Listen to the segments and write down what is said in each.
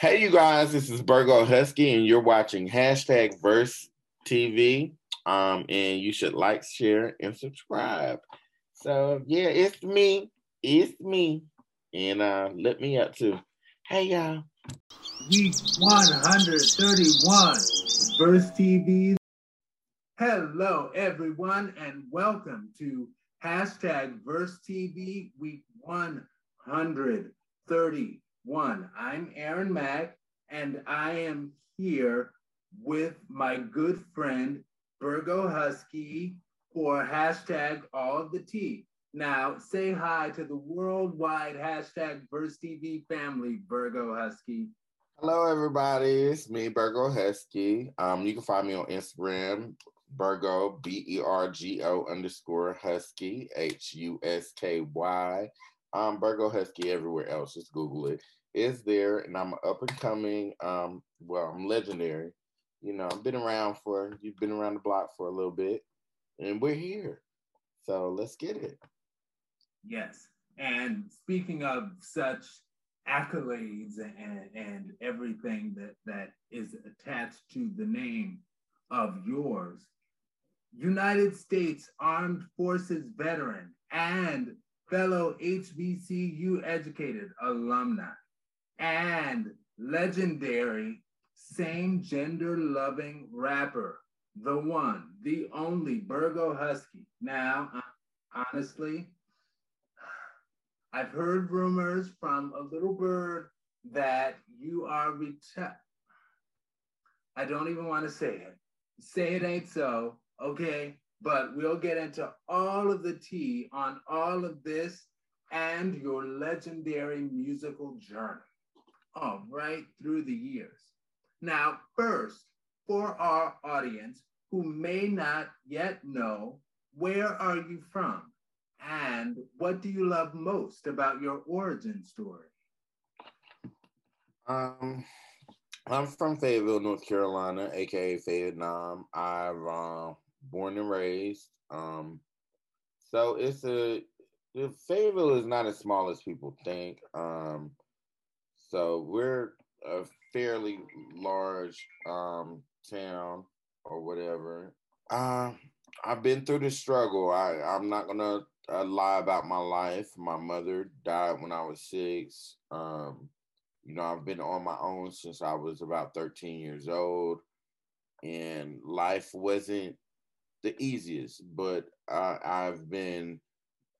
Hey, you guys, this is Bergo Husky, and you're watching hashtag Verse TV. Um, and you should like, share, and subscribe. So yeah, it's me. It's me. And uh let me up too. Hey y'all. Week 131 Verse TV. Hello everyone and welcome to hashtag Verse TV week 131. I'm Aaron Mack and I am here with my good friend Bergo Husky for hashtag all of the tea. Now say hi to the worldwide hashtag Verse TV family, Bergo Husky. Hello, everybody. It's me, Bergo Husky. Um, you can find me on Instagram, Bergo, B E R G O underscore Husky, H U S K Y. Um, Bergo Husky everywhere else. Just Google it. It's there, and I'm up and coming. Um, well, I'm legendary. You know, I've been around for, you've been around the block for a little bit, and we're here. So let's get it. Yes. And speaking of such accolades and, and everything that, that is attached to the name of yours, United States Armed Forces veteran and fellow HBCU educated alumni, and legendary same gender loving rapper, the one, the only Bergo Husky. Now, uh, honestly, I've heard rumors from a little bird that you are retired. I don't even want to say it. Say it ain't so, okay? But we'll get into all of the tea on all of this and your legendary musical journey, right, through the years. Now, first, for our audience who may not yet know, where are you from? And what do you love most about your origin story? Um, I'm from Fayetteville, North Carolina, aka Vietnam. I'm uh, born and raised. Um, so it's a Fayetteville is not as small as people think. Um, so we're a fairly large um town or whatever. Uh, I've been through the struggle. I I'm not gonna uh, lie about my life. My mother died when I was six. Um, you know, I've been on my own since I was about 13 years old, and life wasn't the easiest, but I, I've been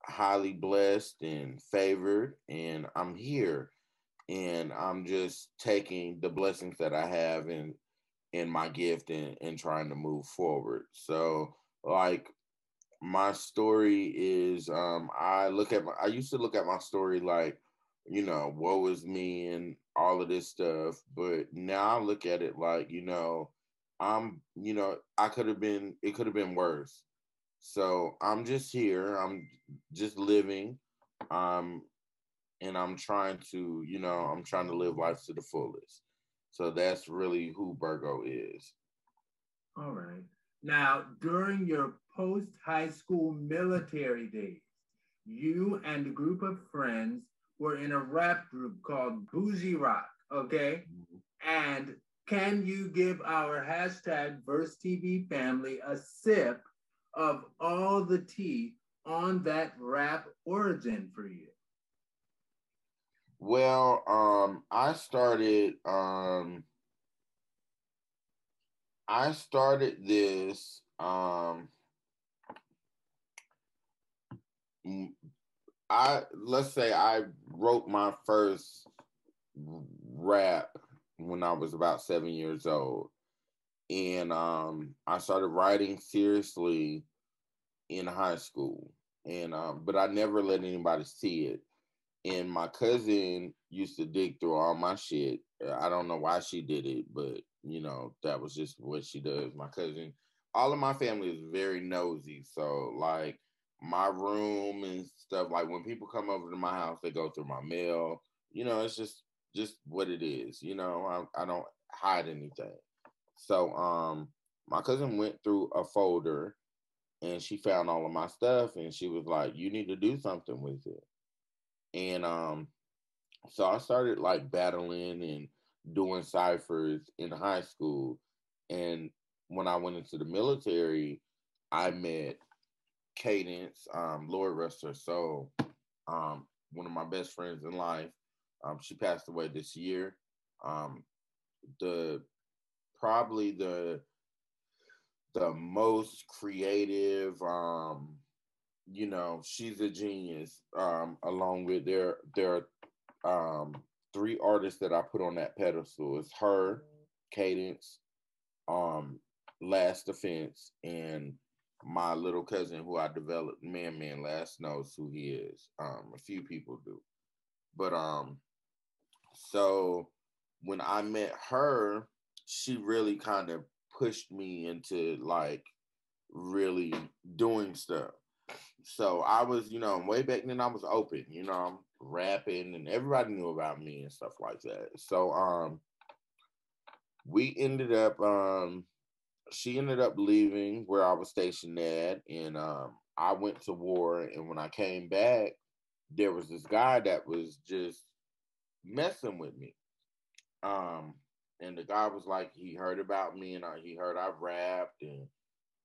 highly blessed and favored, and I'm here, and I'm just taking the blessings that I have in in my gift and, and trying to move forward. So, like my story is um I look at my I used to look at my story like, you know, woe is me and all of this stuff. But now I look at it like, you know, I'm, you know, I could have been it could have been worse. So I'm just here. I'm just living. Um and I'm trying to, you know, I'm trying to live life to the fullest. So that's really who Bergo is. All right. Now, during your post high school military days, you and a group of friends were in a rap group called Bougie Rock, okay? Mm-hmm. And can you give our hashtag Verse TV family a sip of all the tea on that rap origin for you? Well, um, I started um I started this um I let's say I wrote my first rap when I was about seven years old. And um, I started writing seriously in high school. And um, but I never let anybody see it. And my cousin used to dig through all my shit. I don't know why she did it, but you know, that was just what she does. My cousin, all of my family is very nosy. So like my room and stuff. Like when people come over to my house, they go through my mail. You know, it's just just what it is. You know, I, I don't hide anything. So um, my cousin went through a folder and she found all of my stuff and she was like, "You need to do something with it." And um, so I started like battling and doing ciphers in high school. And when I went into the military, I met Cadence, um, Lord rest her soul, um, one of my best friends in life. Um, she passed away this year. Um, the probably the the most creative um you know she's a genius um along with their their um three artists that I put on that pedestal. It's her Cadence um Last Defense and my little cousin who I developed man man last knows who he is. Um a few people do. But um so when I met her she really kind of pushed me into like really doing stuff. So I was, you know, way back then I was open, you know, I'm rapping and everybody knew about me and stuff like that. So um we ended up um she ended up leaving where I was stationed at and um I went to war and when I came back there was this guy that was just messing with me. Um and the guy was like, he heard about me and I, he heard I rapped and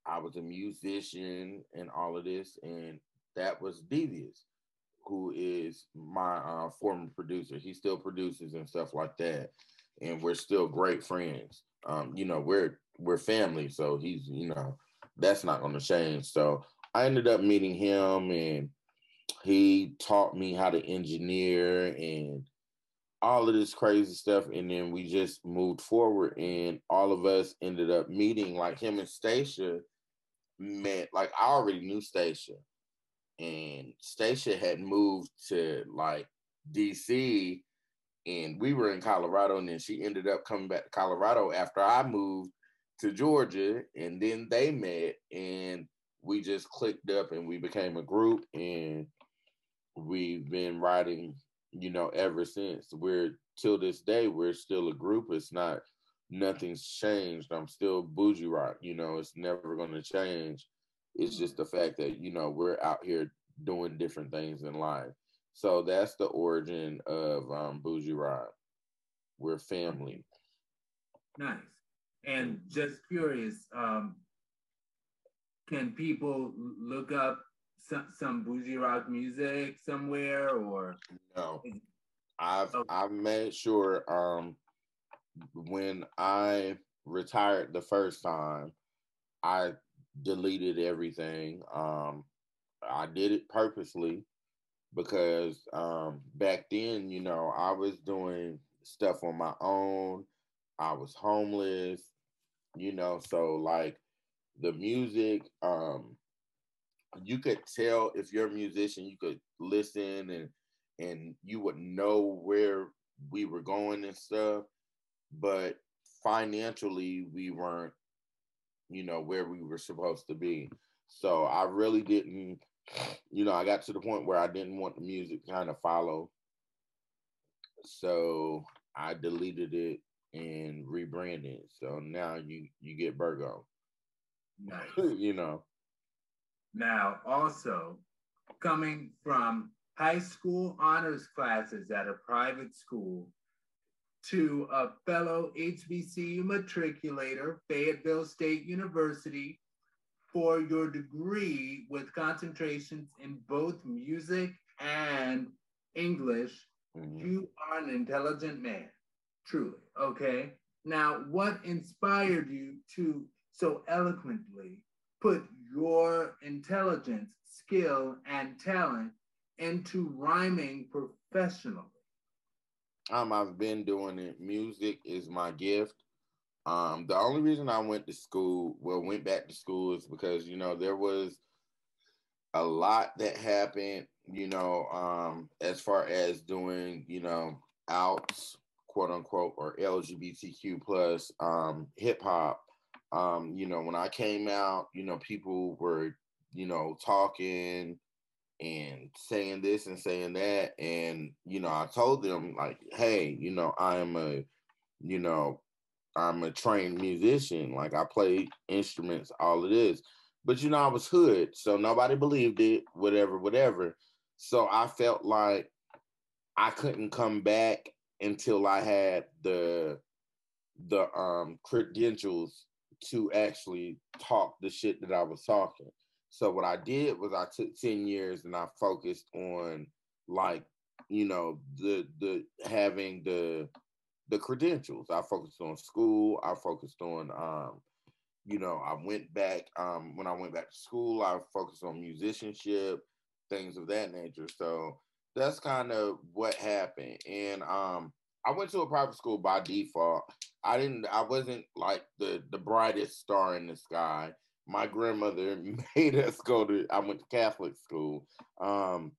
I was a musician and all of this. And that was Devious, who is my uh, former producer. He still produces and stuff like that. And we're still great friends. Um, you know, we're we're family, so he's you know that's not going to change. So I ended up meeting him, and he taught me how to engineer and all of this crazy stuff and then we just moved forward and all of us ended up meeting like him and Stacia met like I already knew Stacia and Stacia had moved to like DC and we were in Colorado and then she ended up coming back to Colorado after I moved to Georgia and then they met and we just clicked up and we became a group and we've been writing you know, ever since. We're till this day, we're still a group. It's not nothing's changed. I'm still bougie rock, you know, it's never gonna change. It's just the fact that, you know, we're out here doing different things in life. So that's the origin of um, Bougie Rock. We're family. Nice. And just curious, um, can people look up some some bougie rock music somewhere or no i've okay. i've made sure um when i retired the first time i deleted everything um i did it purposely because um back then you know i was doing stuff on my own i was homeless you know so like the music um you could tell if you're a musician, you could listen and and you would know where we were going and stuff. But financially, we weren't, you know, where we were supposed to be. So I really didn't, you know, I got to the point where I didn't want the music kind of follow. So I deleted it and rebranded. So now you you get Virgo. Nice. you know. Now, also coming from high school honors classes at a private school to a fellow HBCU matriculator, Fayetteville State University, for your degree with concentrations in both music and English, mm-hmm. you are an intelligent man, truly. Okay. Now, what inspired you to so eloquently put your intelligence, skill, and talent into rhyming professionally? Um, I've been doing it. Music is my gift. Um, the only reason I went to school, well, went back to school is because, you know, there was a lot that happened, you know, um, as far as doing, you know, outs, quote unquote, or LGBTQ plus um, hip hop um, you know, when I came out, you know, people were, you know, talking and saying this and saying that. And, you know, I told them, like, hey, you know, I am a, you know, I'm a trained musician. Like, I play instruments, all of this. But, you know, I was hood. So nobody believed it, whatever, whatever. So I felt like I couldn't come back until I had the the um credentials to actually talk the shit that I was talking. So what I did was I took 10 years and I focused on like, you know, the the having the the credentials. I focused on school, I focused on um you know, I went back um when I went back to school, I focused on musicianship, things of that nature. So that's kind of what happened. And um I went to a private school by default. I didn't I wasn't like the the brightest star in the sky. My grandmother made us go to I went to Catholic school. Um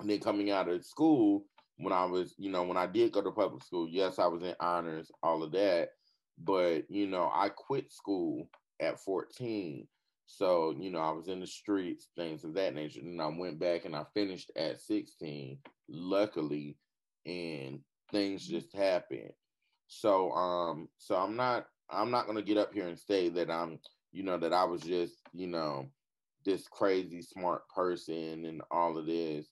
and then coming out of school when I was, you know, when I did go to public school, yes, I was in honors, all of that. But, you know, I quit school at 14. So, you know, I was in the streets, things of that nature. And I went back and I finished at 16, luckily. And things just happened. So um so I'm not I'm not gonna get up here and say that I'm you know that I was just you know this crazy smart person and all of this.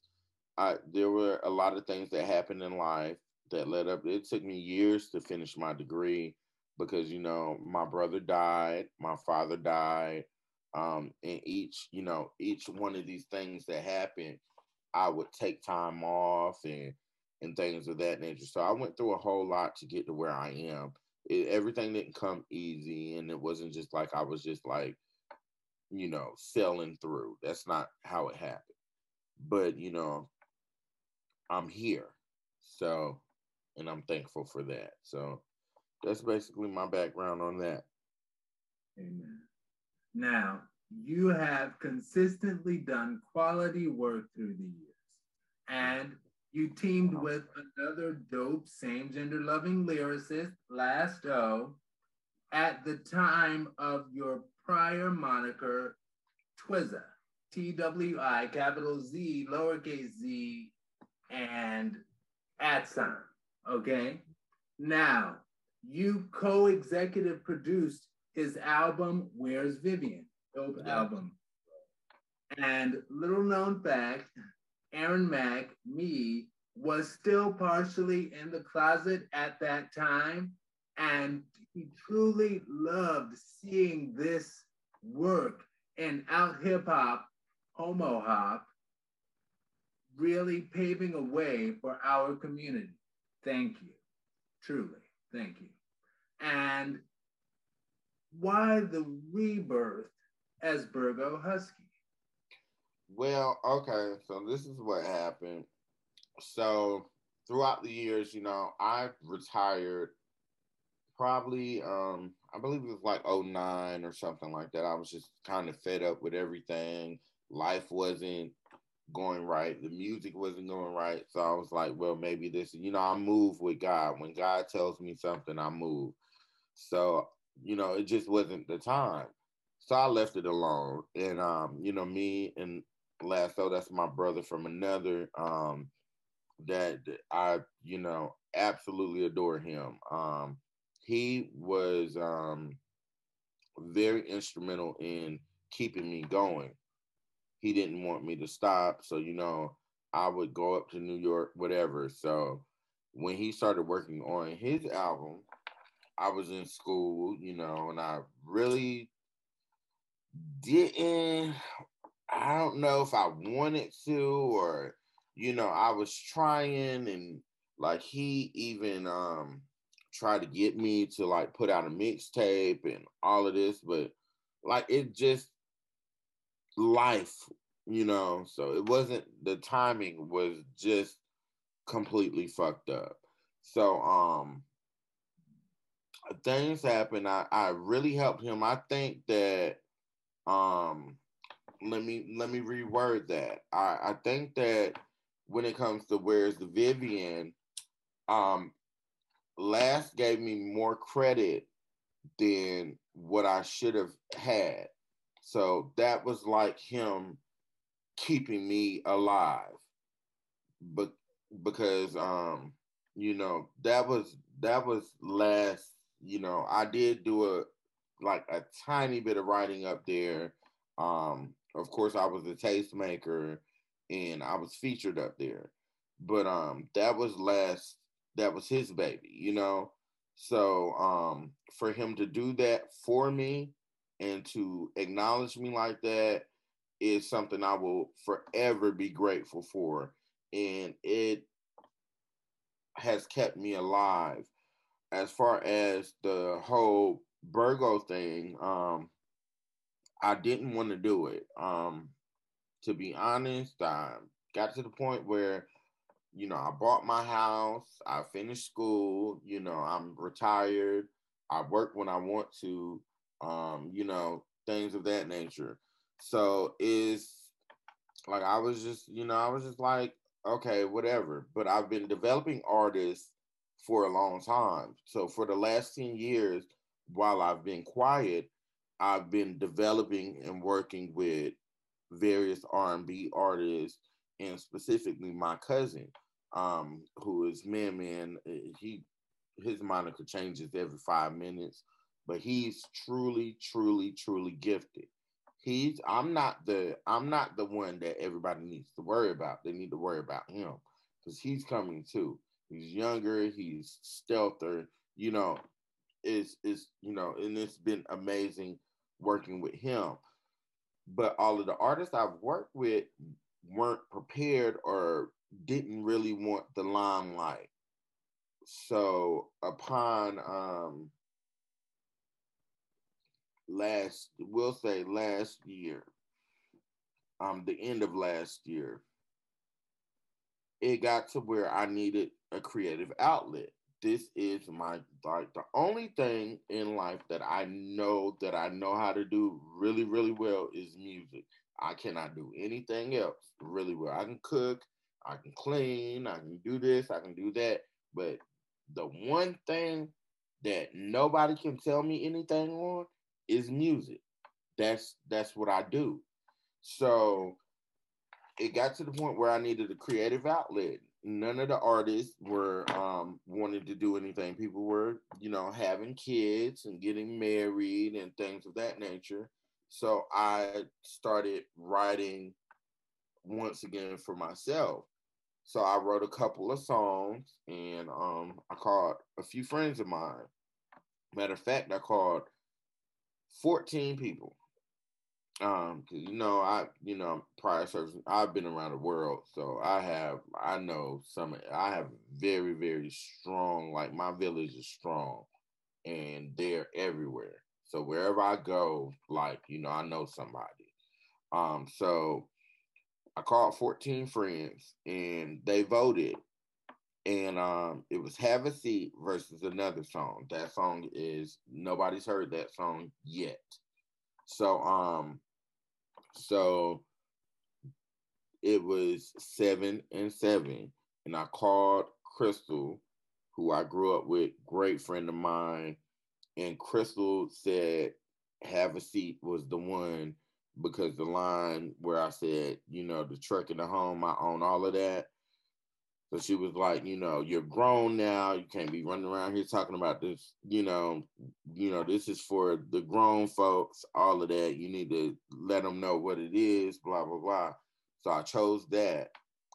I there were a lot of things that happened in life that led up. It took me years to finish my degree because you know my brother died, my father died, um, and each you know each one of these things that happened, I would take time off and and things of that nature. So I went through a whole lot to get to where I am. It, everything didn't come easy, and it wasn't just like I was just like, you know, selling through. That's not how it happened. But you know, I'm here, so, and I'm thankful for that. So that's basically my background on that. Amen. Now, you have consistently done quality work through the years, and you teamed with another dope, same gender loving lyricist, Last O, at the time of your prior moniker, Twizza, T W I, capital Z, lowercase z, and at sign. Okay. Now, you co executive produced his album, Where's Vivian? Dope yeah. album. And little known fact, Aaron Mack, me, was still partially in the closet at that time. And he truly loved seeing this work and out hip hop, homo hop, really paving a way for our community. Thank you. Truly. Thank you. And why the rebirth as Bergo Husky? Well, okay, so this is what happened. So throughout the years, you know, I retired probably um I believe it was like 09 or something like that. I was just kind of fed up with everything. Life wasn't going right. The music wasn't going right. So I was like, well, maybe this, you know, I move with God. When God tells me something, I move. So, you know, it just wasn't the time. So I left it alone. And um, you know, me and Lasso, that's my brother from another um that I, you know, absolutely adore him. Um he was um very instrumental in keeping me going. He didn't want me to stop, so you know, I would go up to New York, whatever. So when he started working on his album, I was in school, you know, and I really didn't I don't know if I wanted to or you know, I was trying and like he even um tried to get me to like put out a mixtape and all of this, but like it just life, you know, so it wasn't the timing was just completely fucked up. So um things happened. I, I really helped him. I think that um let me let me reword that. I, I think that when it comes to where's the Vivian, um, last gave me more credit than what I should have had. So that was like him keeping me alive. But because um, you know, that was that was last, you know, I did do a like a tiny bit of writing up there. Um, of course I was a tastemaker and I was featured up there. But um that was last that was his baby, you know. So um, for him to do that for me and to acknowledge me like that is something I will forever be grateful for. And it has kept me alive. As far as the whole Virgo thing, um, I didn't want to do it. Um, to be honest, I got to the point where, you know, I bought my house, I finished school, you know, I'm retired, I work when I want to, um, you know, things of that nature. So is like I was just, you know, I was just like, okay, whatever. But I've been developing artists for a long time. So for the last 10 years, while I've been quiet, I've been developing and working with various R&B artists and specifically my cousin, um, who is Man Man. Eh, he his moniker changes every five minutes, but he's truly, truly, truly gifted. He's I'm not the I'm not the one that everybody needs to worry about. They need to worry about him because he's coming too. He's younger, he's stealther, you know, it's it's you know, and it's been amazing working with him. But all of the artists I've worked with weren't prepared or didn't really want the limelight. So upon um last we'll say last year, um the end of last year, it got to where I needed a creative outlet. This is my like the only thing in life that I know that I know how to do really, really well is music. I cannot do anything else really well. I can cook, I can clean, I can do this, I can do that. But the one thing that nobody can tell me anything on is music. That's that's what I do. So it got to the point where I needed a creative outlet. None of the artists were um, wanting to do anything. People were, you know, having kids and getting married and things of that nature. So I started writing once again for myself. So I wrote a couple of songs and um, I called a few friends of mine. Matter of fact, I called 14 people. Um, cause you know, I you know, prior service, I've been around the world, so I have I know some I have very, very strong, like my village is strong and they're everywhere. So wherever I go, like, you know, I know somebody. Um, so I called 14 friends and they voted. And um, it was Have a Seat versus another song. That song is nobody's heard that song yet. So um, so it was seven and seven. And I called Crystal, who I grew up with, great friend of mine and Crystal said have a seat was the one because the line where I said, you know, the truck and the home, I own all of that. So she was like, you know, you're grown now. You can't be running around here talking about this, you know, you know, this is for the grown folks, all of that. You need to let them know what it is, blah, blah, blah. So I chose that.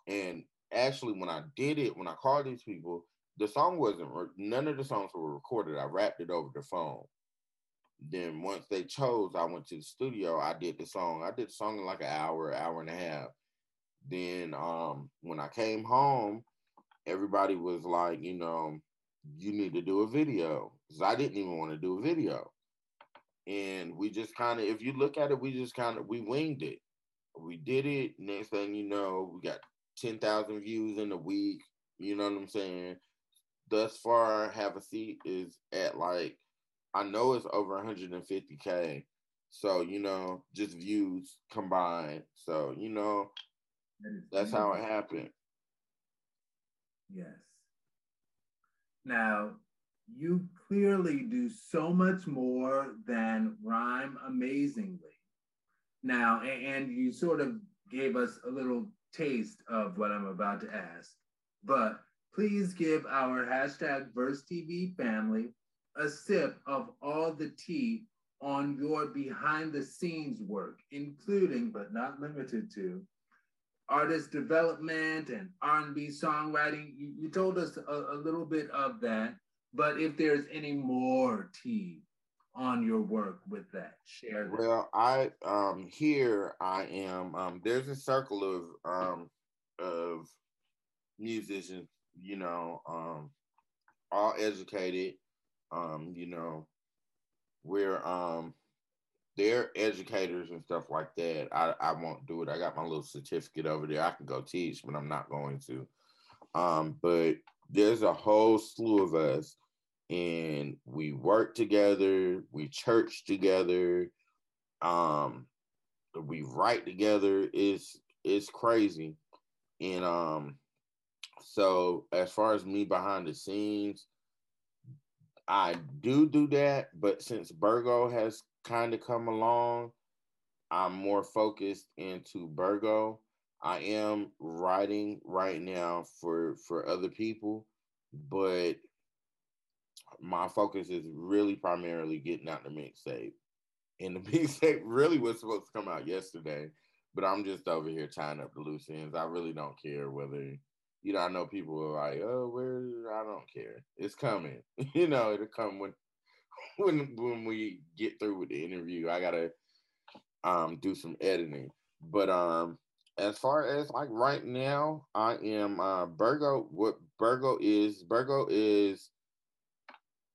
And actually, when I did it, when I called these people, the song wasn't none of the songs were recorded. I rapped it over the phone. Then once they chose, I went to the studio. I did the song. I did the song in like an hour, hour and a half. Then um, when I came home, everybody was like, you know, you need to do a video because I didn't even want to do a video. And we just kind of, if you look at it, we just kind of we winged it. We did it. Next thing you know, we got ten thousand views in a week. You know what I'm saying? thus far have a seat is at like I know it's over 150k. So you know, just views combined. So you know, that's how it happened. Yes. Now, you clearly do so much more than rhyme amazingly. Now, and you sort of gave us a little taste of what I'm about to ask, but please give our hashtag VersTV family a sip of all the tea on your behind the scenes work, including but not limited to artist development and R&B songwriting. You, you told us a, a, little bit of that, but if there's any more tea on your work with that, share that. Well, I um here I am. Um, there's a circle of um of musicians, you know, um, all educated. Um, you know, we're um they're educators and stuff like that. I, I won't do it. I got my little certificate over there. I can go teach, but I'm not going to. Um, but there's a whole slew of us, and we work together, we church together, um, we write together. It's it's crazy. And um, so as far as me behind the scenes, I do do that, but since Bergo has kind of come along, I'm more focused into Bergo. I am writing right now for for other people, but my focus is really primarily getting out the mixtape. And the mixtape really was supposed to come out yesterday, but I'm just over here tying up the loose ends. I really don't care whether you know, I know people are like, oh, where I don't care. It's coming. you know, it'll come when when when we get through with the interview. I gotta um do some editing. But um as far as like right now, I am uh Bergo. What Bergo is, Bergo is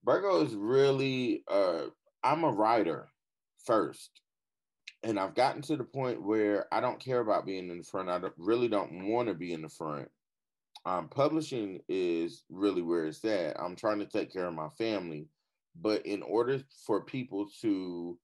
Bergo is really uh I'm a writer first. And I've gotten to the point where I don't care about being in the front. I don't, really don't want to be in the front um, publishing is really where it's at. I'm trying to take care of my family, but in order for people to,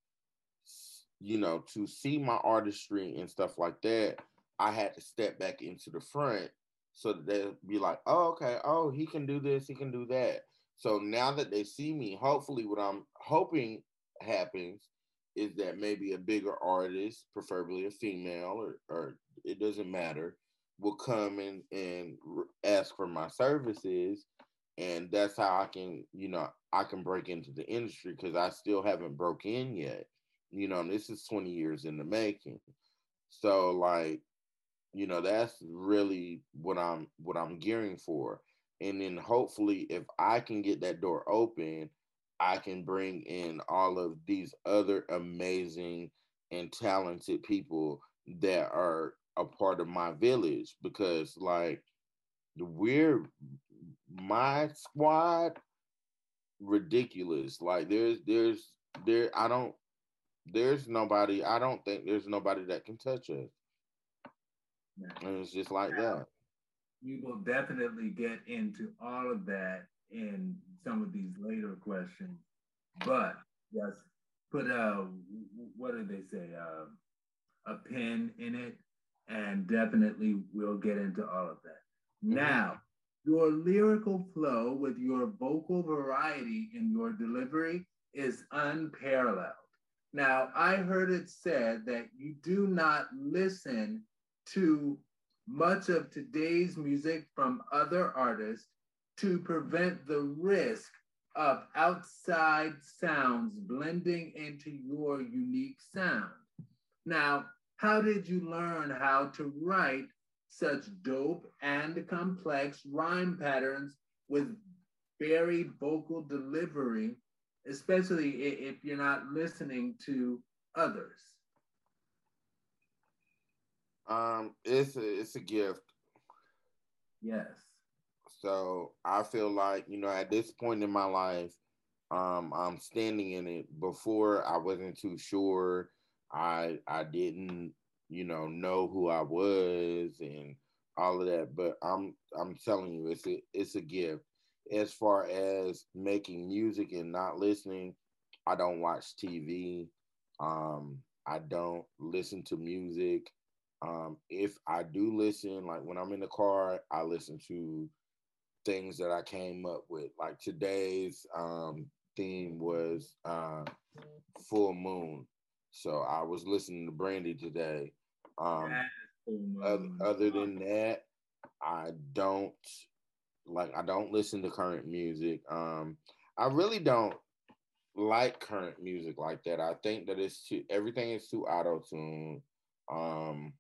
you know, to see my artistry and stuff like that, I had to step back into the front so that they'll be like, oh, okay, oh, he can do this, he can do that. So now that they see me, hopefully, what I'm hoping happens is that maybe a bigger artist, preferably a female, or, or it doesn't matter, will come in and ask for my services and that's how i can you know i can break into the industry because i still haven't broke in yet. You know this is 20 years in the making. So like you know that's really what i'm what i'm gearing for. And then hopefully if i can get that door open i can bring in all of these other amazing and talented people that are a part of my village because like we're my squad ridiculous. Like there's there's there I don't there's nobody I don't think there's nobody that can touch us. And it's just like that. We will definitely get into all of that in some of these later questions, but just put a what do they say? Uh, a pin in it and definitely we'll get into all of that. Mm-hmm. Now, your lyrical flow with your vocal variety in your delivery is unparalleled. Now, I heard it said that you do not listen to much of today's music from other artists to prevent the risk of outside sounds blending into your unique sound. Now, how did you learn how to write such dope and complex rhyme patterns with very vocal delivery, especially if you're not listening to others? Um, it's a, it's a gift. Yes. So I feel like you know at this point in my life, um, I'm standing in it. Before I wasn't too sure I I didn't, you know, know who I was and all of that. But I'm I'm telling you, it's a it's a gift. As far as making music and not listening, I don't watch TV. Um, I don't listen to music. Um, if I do listen, like when I'm in the car, I listen to things that I came up with. Like today's um, theme was uh, full moon. So I was listening to Brandy today. Um, other, other than that, I don't like I don't listen to current music. Um, I really don't like current music like that. I think that it's too everything is too auto tune. Um,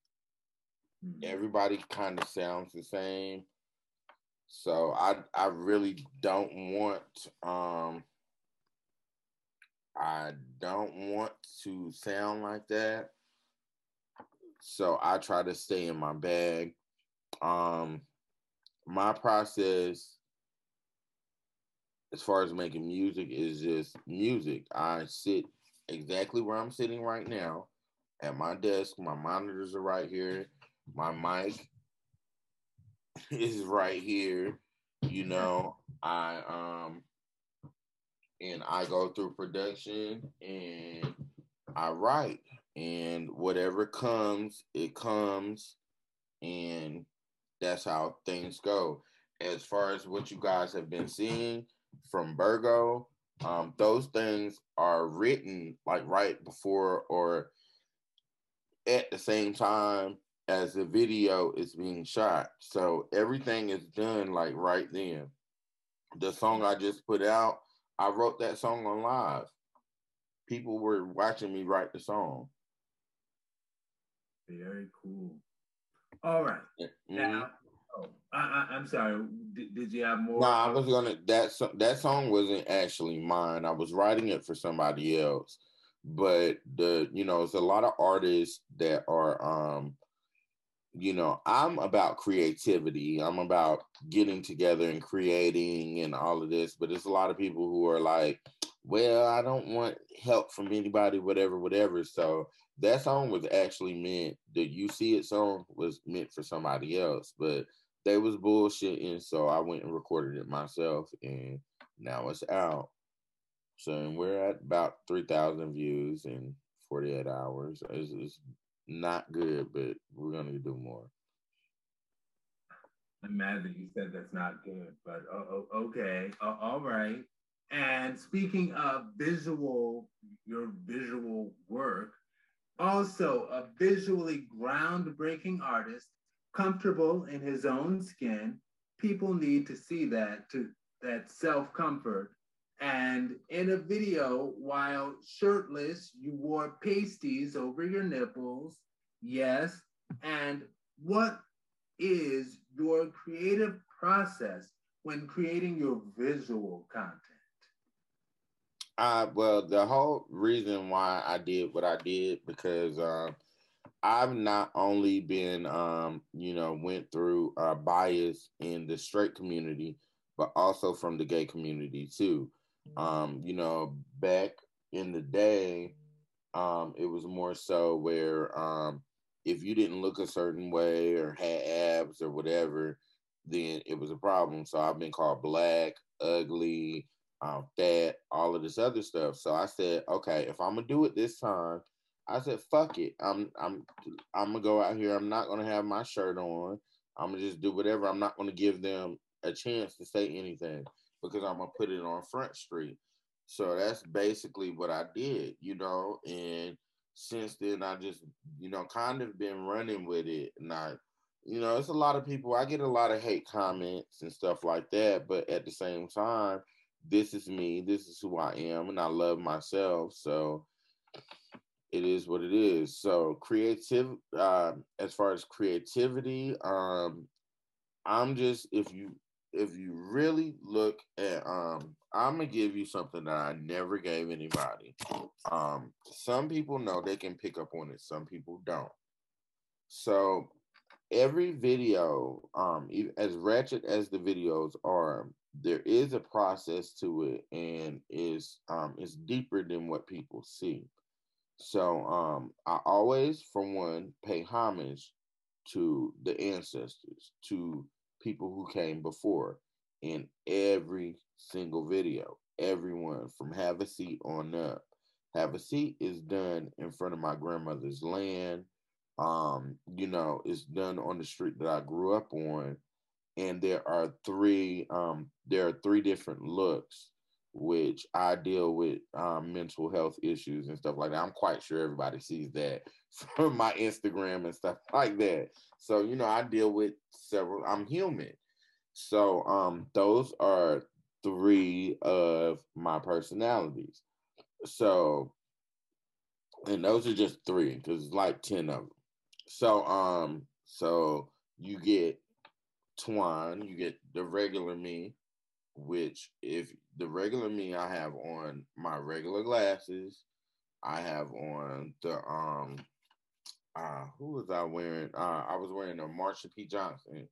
Mm-hmm. Everybody kind of sounds the same. So I I really don't want um I don't want to sound like that. So I try to stay in my bag. Um my process as far as making music is just music. I sit exactly where I'm sitting right now at my desk. My monitors are right here. My mic is right here. You know, I um and I go through production and I write and whatever comes, it comes and that's how things go. As far as what you guys have been seeing from Virgo, um, those things are written like right before or at the same time as the video is being shot. So everything is done like right then. The song I just put out, I wrote that song on live. People were watching me write the song. Very cool. All right. mm-hmm. Now, oh, I, am sorry. Did, did, you have more? No, nah, I was gonna. That that song wasn't actually mine. I was writing it for somebody else. But the you know, it's a lot of artists that are um you know, I'm about creativity. I'm about getting together and creating and all of this. But there's a lot of people who are like, well, I don't want help from anybody, whatever, whatever. So that song was actually meant, the You See It song was meant for somebody else, but they was bullshitting. So I went and recorded it myself and now it's out. So we're at about 3,000 views in 48 hours. It's, it's not good, but we're gonna do more. I'm mad that you said that's not good, but oh, okay, uh, all right. And speaking of visual, your visual work, also a visually groundbreaking artist, comfortable in his own skin. People need to see that to that self comfort and in a video, while shirtless, you wore pasties over your nipples. Yes. And what is your creative process when creating your visual content? Uh, well, the whole reason why I did what I did because um, I've not only been, um, you know, went through uh, bias in the straight community, but also from the gay community too. Um, you know, back in the day, um, it was more so where um, if you didn't look a certain way or had abs or whatever, then it was a problem. So I've been called black, ugly, um, fat, all of this other stuff. So I said, okay, if I'm gonna do it this time, I said, fuck it. I'm I'm I'm gonna go out here. I'm not gonna have my shirt on. I'm gonna just do whatever. I'm not gonna give them a chance to say anything because I'm gonna put it on Front Street. So that's basically what I did, you know. And since then, I just, you know, kind of been running with it. And I, you know, it's a lot of people. I get a lot of hate comments and stuff like that. But at the same time, this is me. This is who I am, and I love myself. So it is what it is. So creative, uh, as far as creativity, um, I'm just if you if you really look at um I'm gonna give you something that I never gave anybody. Um some people know they can pick up on it, some people don't. So every video, um as ratchet as the videos are, there is a process to it and is um it's deeper than what people see. So um I always for one pay homage to the ancestors, to people who came before in every single video. Everyone from Have a Seat on up. Have a Seat is done in front of my grandmother's land. Um, you know, it's done on the street that I grew up on. And there are three, um, there are three different looks which I deal with um, mental health issues and stuff like that. I'm quite sure everybody sees that from my Instagram and stuff like that. So, you know, I deal with several, I'm human. So, um, those are three of my personalities. So, and those are just three because it's like 10 of them. So, um, So you get Twan, you get the regular me, which if the regular me I have on my regular glasses, I have on the um uh who was I wearing? Uh I was wearing a Marsha P. Johnson.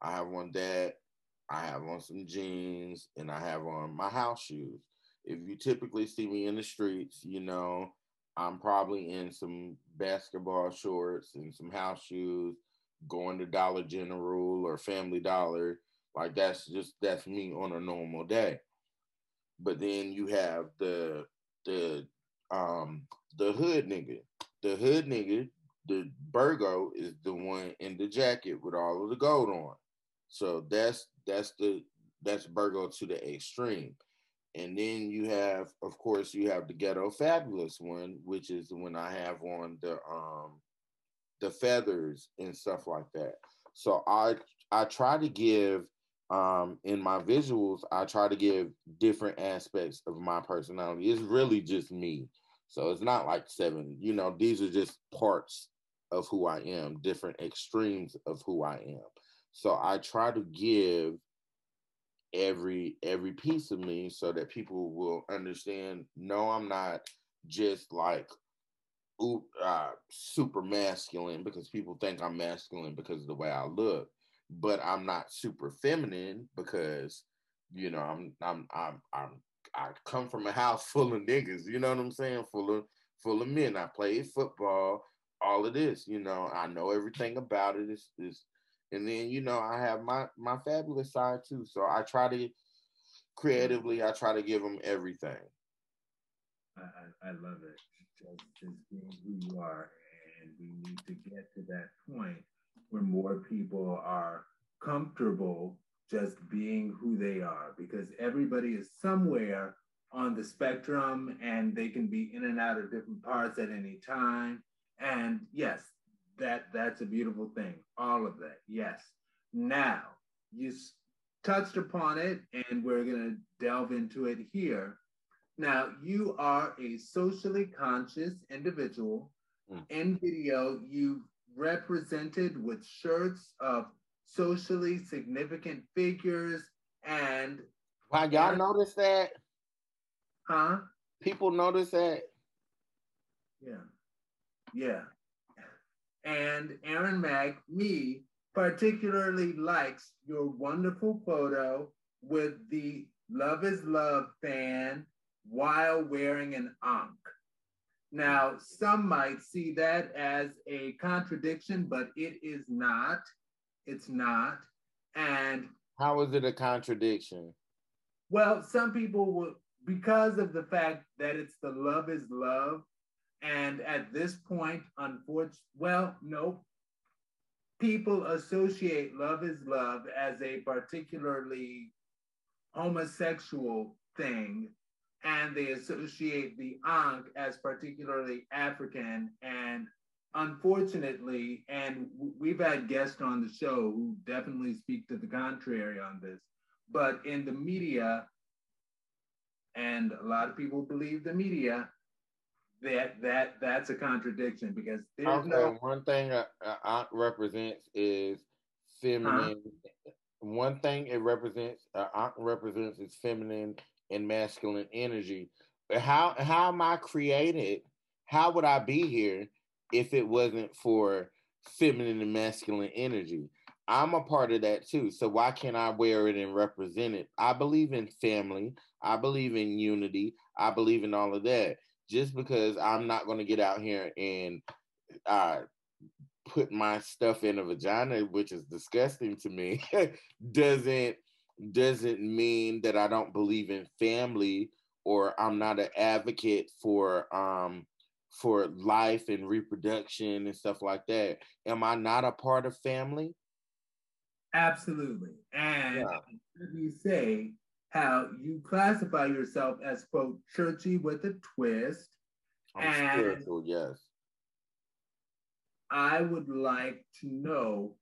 I have on that. I have on some jeans and I have on my house shoes. If you typically see me in the streets, you know, I'm probably in some basketball shorts and some house shoes, going to Dollar General or Family Dollar. Like that's just that's me on a normal day. But then you have the the um the hood nigga. The hood nigga, the Bergo is the one in the jacket with all of the gold on. So that's that's the that's Bergo to the extreme. And then you have, of course, you have the ghetto fabulous one, which is when I have on the um the feathers and stuff like that. So I I try to give um in my visuals, I try to give different aspects of my personality. It's really just me. So it's not like seven, you know, these are just parts of who I am, different extremes of who I am. So I try to give every every piece of me so that people will understand no i'm not just like uh, super masculine because people think i'm masculine because of the way i look but i'm not super feminine because you know i'm i'm i'm, I'm i come from a house full of niggas you know what i'm saying full of full of men i played football all of this you know i know everything about it it's and then you know I have my my fabulous side too. So I try to creatively, I try to give them everything. I, I love it. Just, just being who you are, and we need to get to that point where more people are comfortable just being who they are, because everybody is somewhere on the spectrum, and they can be in and out of different parts at any time. And yes, that that's a beautiful thing. All of that, yes. Now you touched upon it, and we're going to delve into it here. Now you are a socially conscious individual. Mm. In video, you represented with shirts of socially significant figures and. Why y'all notice that? Huh? People notice that. Yeah. Yeah and Aaron Mack, me, particularly likes your wonderful photo with the Love is Love fan while wearing an Ankh. Now, some might see that as a contradiction, but it is not. It's not. And how is it a contradiction? Well, some people will, because of the fact that it's the love is love, and at this point, unfortunately, well, no, people associate love is love as a particularly homosexual thing, and they associate the Ankh as particularly African. And unfortunately, and we've had guests on the show who definitely speak to the contrary on this, but in the media, and a lot of people believe the media, that that that's a contradiction because there's okay, no one thing a, a represents is feminine. Huh? One thing it represents uh, represents is feminine and masculine energy. How how am I created? How would I be here if it wasn't for feminine and masculine energy? I'm a part of that too. So why can't I wear it and represent it? I believe in family. I believe in unity. I believe in all of that just because I'm not going to get out here and uh, put my stuff in a vagina, which is disgusting to me, doesn't doesn't mean that I don't believe in family or I'm not an advocate for um for life and reproduction and stuff like that. Am I not a part of family? Absolutely. And yeah. you say how you classify yourself as quote churchy with a twist. I'm and spiritual, yes. I would like to know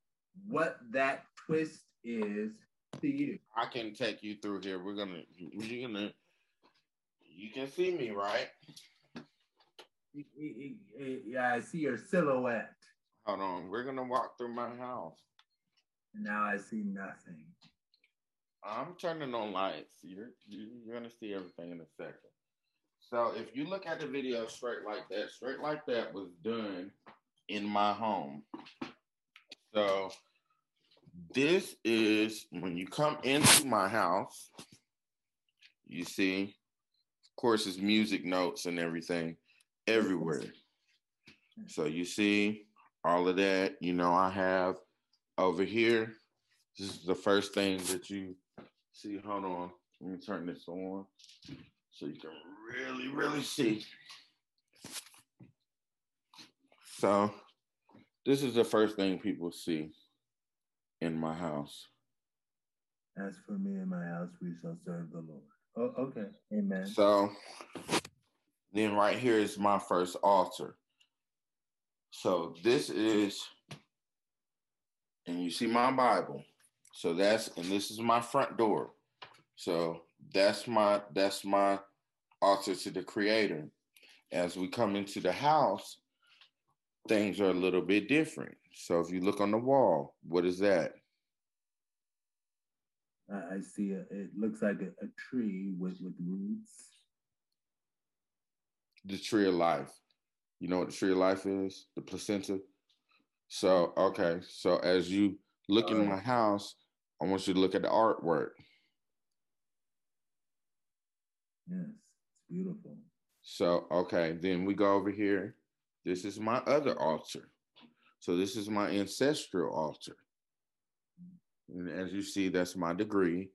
what that twist is to you. I can take you through here. We're gonna you're gonna you can see me, right? Yeah, I see your silhouette. Hold on, we're gonna walk through my house. Now I see nothing. I'm turning on lights. You're you're gonna see everything in a second. So if you look at the video straight like that, straight like that was done in my home. So this is when you come into my house, you see, of course, it's music notes and everything everywhere. So you see all of that. You know, I have over here. This is the first thing that you see. Hold on. Let me turn this on so you can really, really see. So this is the first thing people see in my house. As for me and my house, we shall serve the Lord. Oh, okay. Amen. So then right here is my first altar. So this is, and you see my Bible. So that's, and this is my front door. So that's my, that's my altar to the creator. As we come into the house, things are a little bit different. So if you look on the wall, what is that? I see a, it looks like a, a tree with, with roots. The tree of life. You know what the tree of life is? The placenta. So, okay. So as you look in uh, my house, I want you to look at the artwork. Yes, it's beautiful. So, okay, then we go over here. This is my other altar. So this is my ancestral altar. And as you see, that's my degree.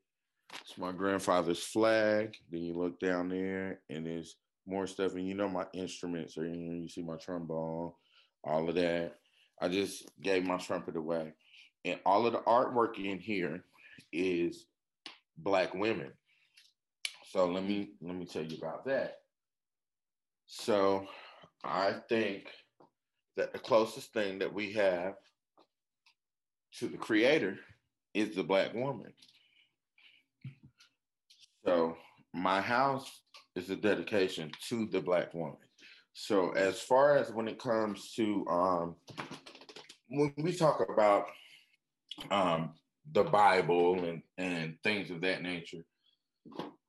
It's my grandfather's flag. Then you look down there and there's more stuff. And you know my instruments are in here. You see my trombone, all of that. I just gave my trumpet away. And all of the artwork in here is black women. So let me let me tell you about that. So I think that the closest thing that we have to the creator is the black woman. So my house is a dedication to the black woman. So as far as when it comes to um, when we talk about um, the Bible and and things of that nature,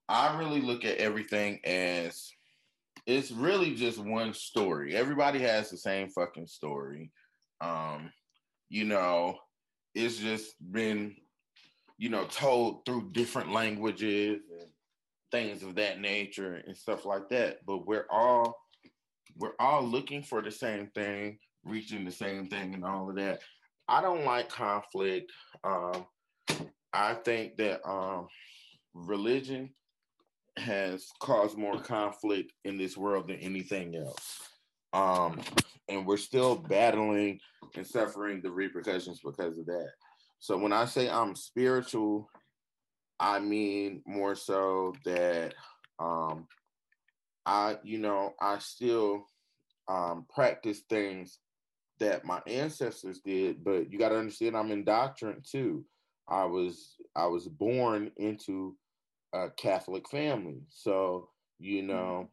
I really look at everything as it's really just one story. Everybody has the same fucking story. Um, you know, it's just been, you know, told through different languages and things of that nature and stuff like that. But we're all we're all looking for the same thing, reaching the same thing, and all of that. I don't like conflict. Um, I think that um, religion has caused more conflict in this world than anything else. Um, and we're still battling and suffering the repercussions because of that. So when I say I'm spiritual, I mean more so that um, I, you know, I still um, practice things that my ancestors did, but you got to understand I'm indoctrined too. I was I was born into a Catholic family. So, you mm-hmm. know,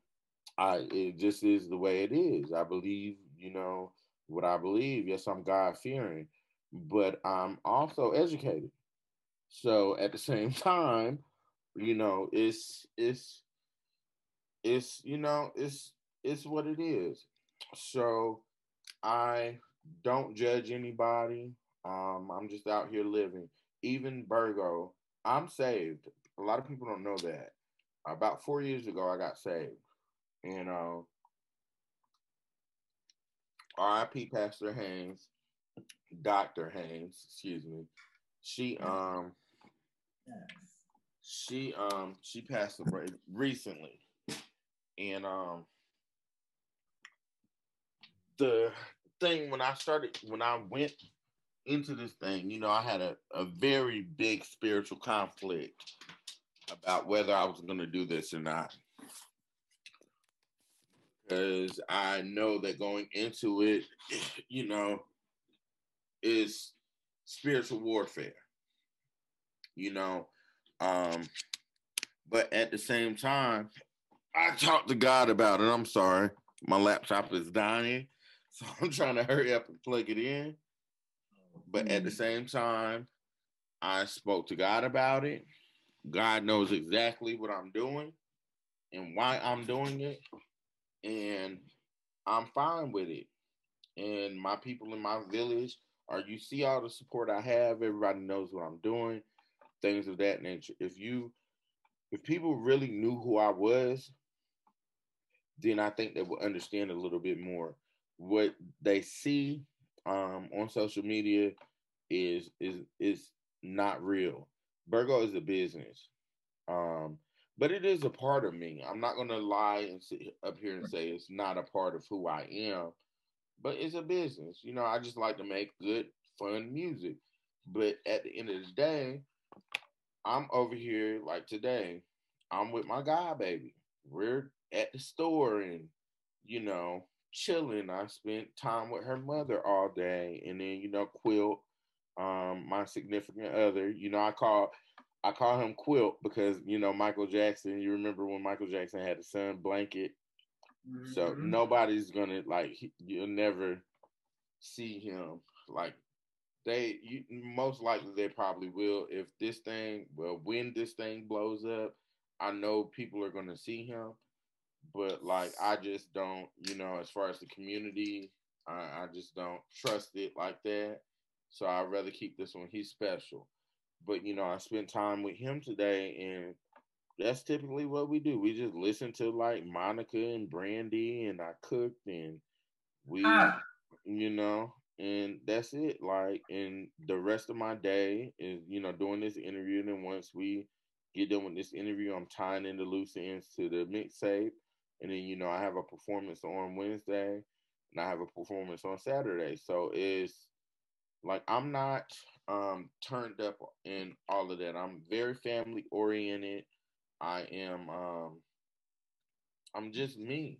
I it just is the way it is. I believe, you know, what I believe. Yes, I'm God fearing, but I'm also educated. So at the same time, you know, it's it's it's you know, it's it's what it is. So I don't judge anybody. Um, I'm just out here living. Even Bergo, I'm saved a lot of people don't know that. About four years ago, I got saved. And uh, R.I.P. Pastor Haynes, Dr. Haynes, excuse me. She um she um she passed away recently. And um the thing when I started when I went into this thing, you know, I had a, a very big spiritual conflict about whether I was going to do this or not. Because I know that going into it, you know, is spiritual warfare. You know, um, but at the same time, I talked to God about it. I'm sorry, my laptop is dying, So I'm trying to hurry up and plug it in. But at the mm-hmm. same time, I spoke to God about it. God knows exactly what I'm doing and why I'm doing it. And I'm fine with it. And my people in my village are you see all the support I have, everybody knows what I'm doing, things of that nature. If you if people really knew who I was, then I think they would understand a little bit more. What they see um, on social media is is is not real. Bergo is a business, um, but it is a part of me. I'm not gonna lie and sit up here and say it's not a part of who I am, but it's a business. You know, I just like to make good, fun music. But at the end of the day, I'm over here like today. I'm with my guy, baby. We're at the store and you know chilling. I spent time with her mother all day, and then you know Quilt, um, my significant other. You know I call I call him Quilt because you know Michael Jackson. You remember when Michael Jackson had a son blanket? Mm-hmm. So nobody's gonna like you'll never see him like they you most likely they probably will if this thing well when this thing blows up i know people are going to see him but like I just don't, you know, as far as the community, I, I just don't trust it like that. So I'd rather keep this one. He's special. But you know, I spent time with him today and that's typically what we do. We just listen to like Monica and Brandy and I cooked and we ah. you know, and that's it. Like and the rest of my day is, you know, doing this interview. And then once we get done with this interview, I'm tying in the loose ends to the mixtape and then you know I have a performance on Wednesday, and I have a performance on Saturday. So it's like I'm not um, turned up in all of that. I'm very family oriented. I am um, I'm just me.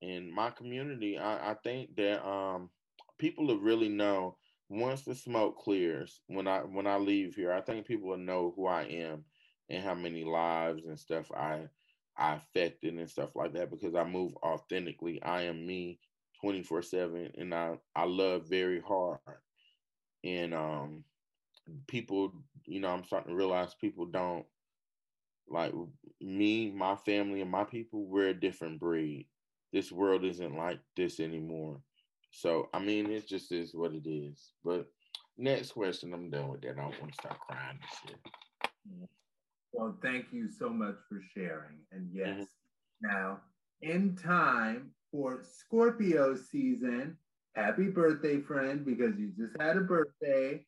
In my community, I, I think that um, people will really know once the smoke clears when I when I leave here. I think people will know who I am and how many lives and stuff I I affected and stuff like that because I move authentically. I am me 24 7 and I, I love very hard. And um people, you know, I'm starting to realize people don't like me, my family, and my people, we're a different breed. This world isn't like this anymore. So I mean it just is what it is. But next question, I'm done with that. I don't want to start crying and shit. Well, thank you so much for sharing. And yes, mm-hmm. now in time for Scorpio season, happy birthday, friend, because you just had a birthday.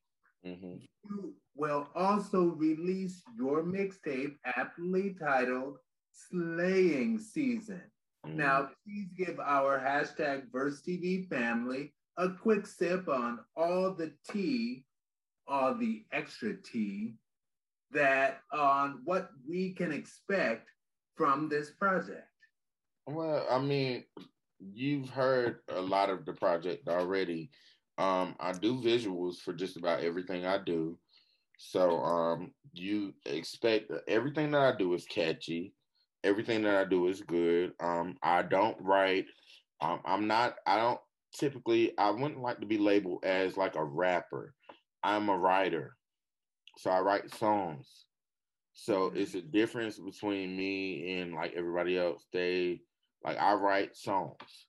Mm-hmm. You will also release your mixtape aptly titled Slaying Season. Mm-hmm. Now, please give our hashtag Verse TV family a quick sip on all the tea, all the extra tea that on what we can expect from this project? Well, I mean, you've heard a lot of the project already. Um, I do visuals for just about everything I do. So um, you expect everything that I do is catchy. Everything that I do is good. Um, I don't write. Um, I'm not. I don't typically. I wouldn't like to be labeled as like a rapper. I'm a writer. So I write songs. So mm-hmm. it's a difference between me and like everybody else. They like I write songs.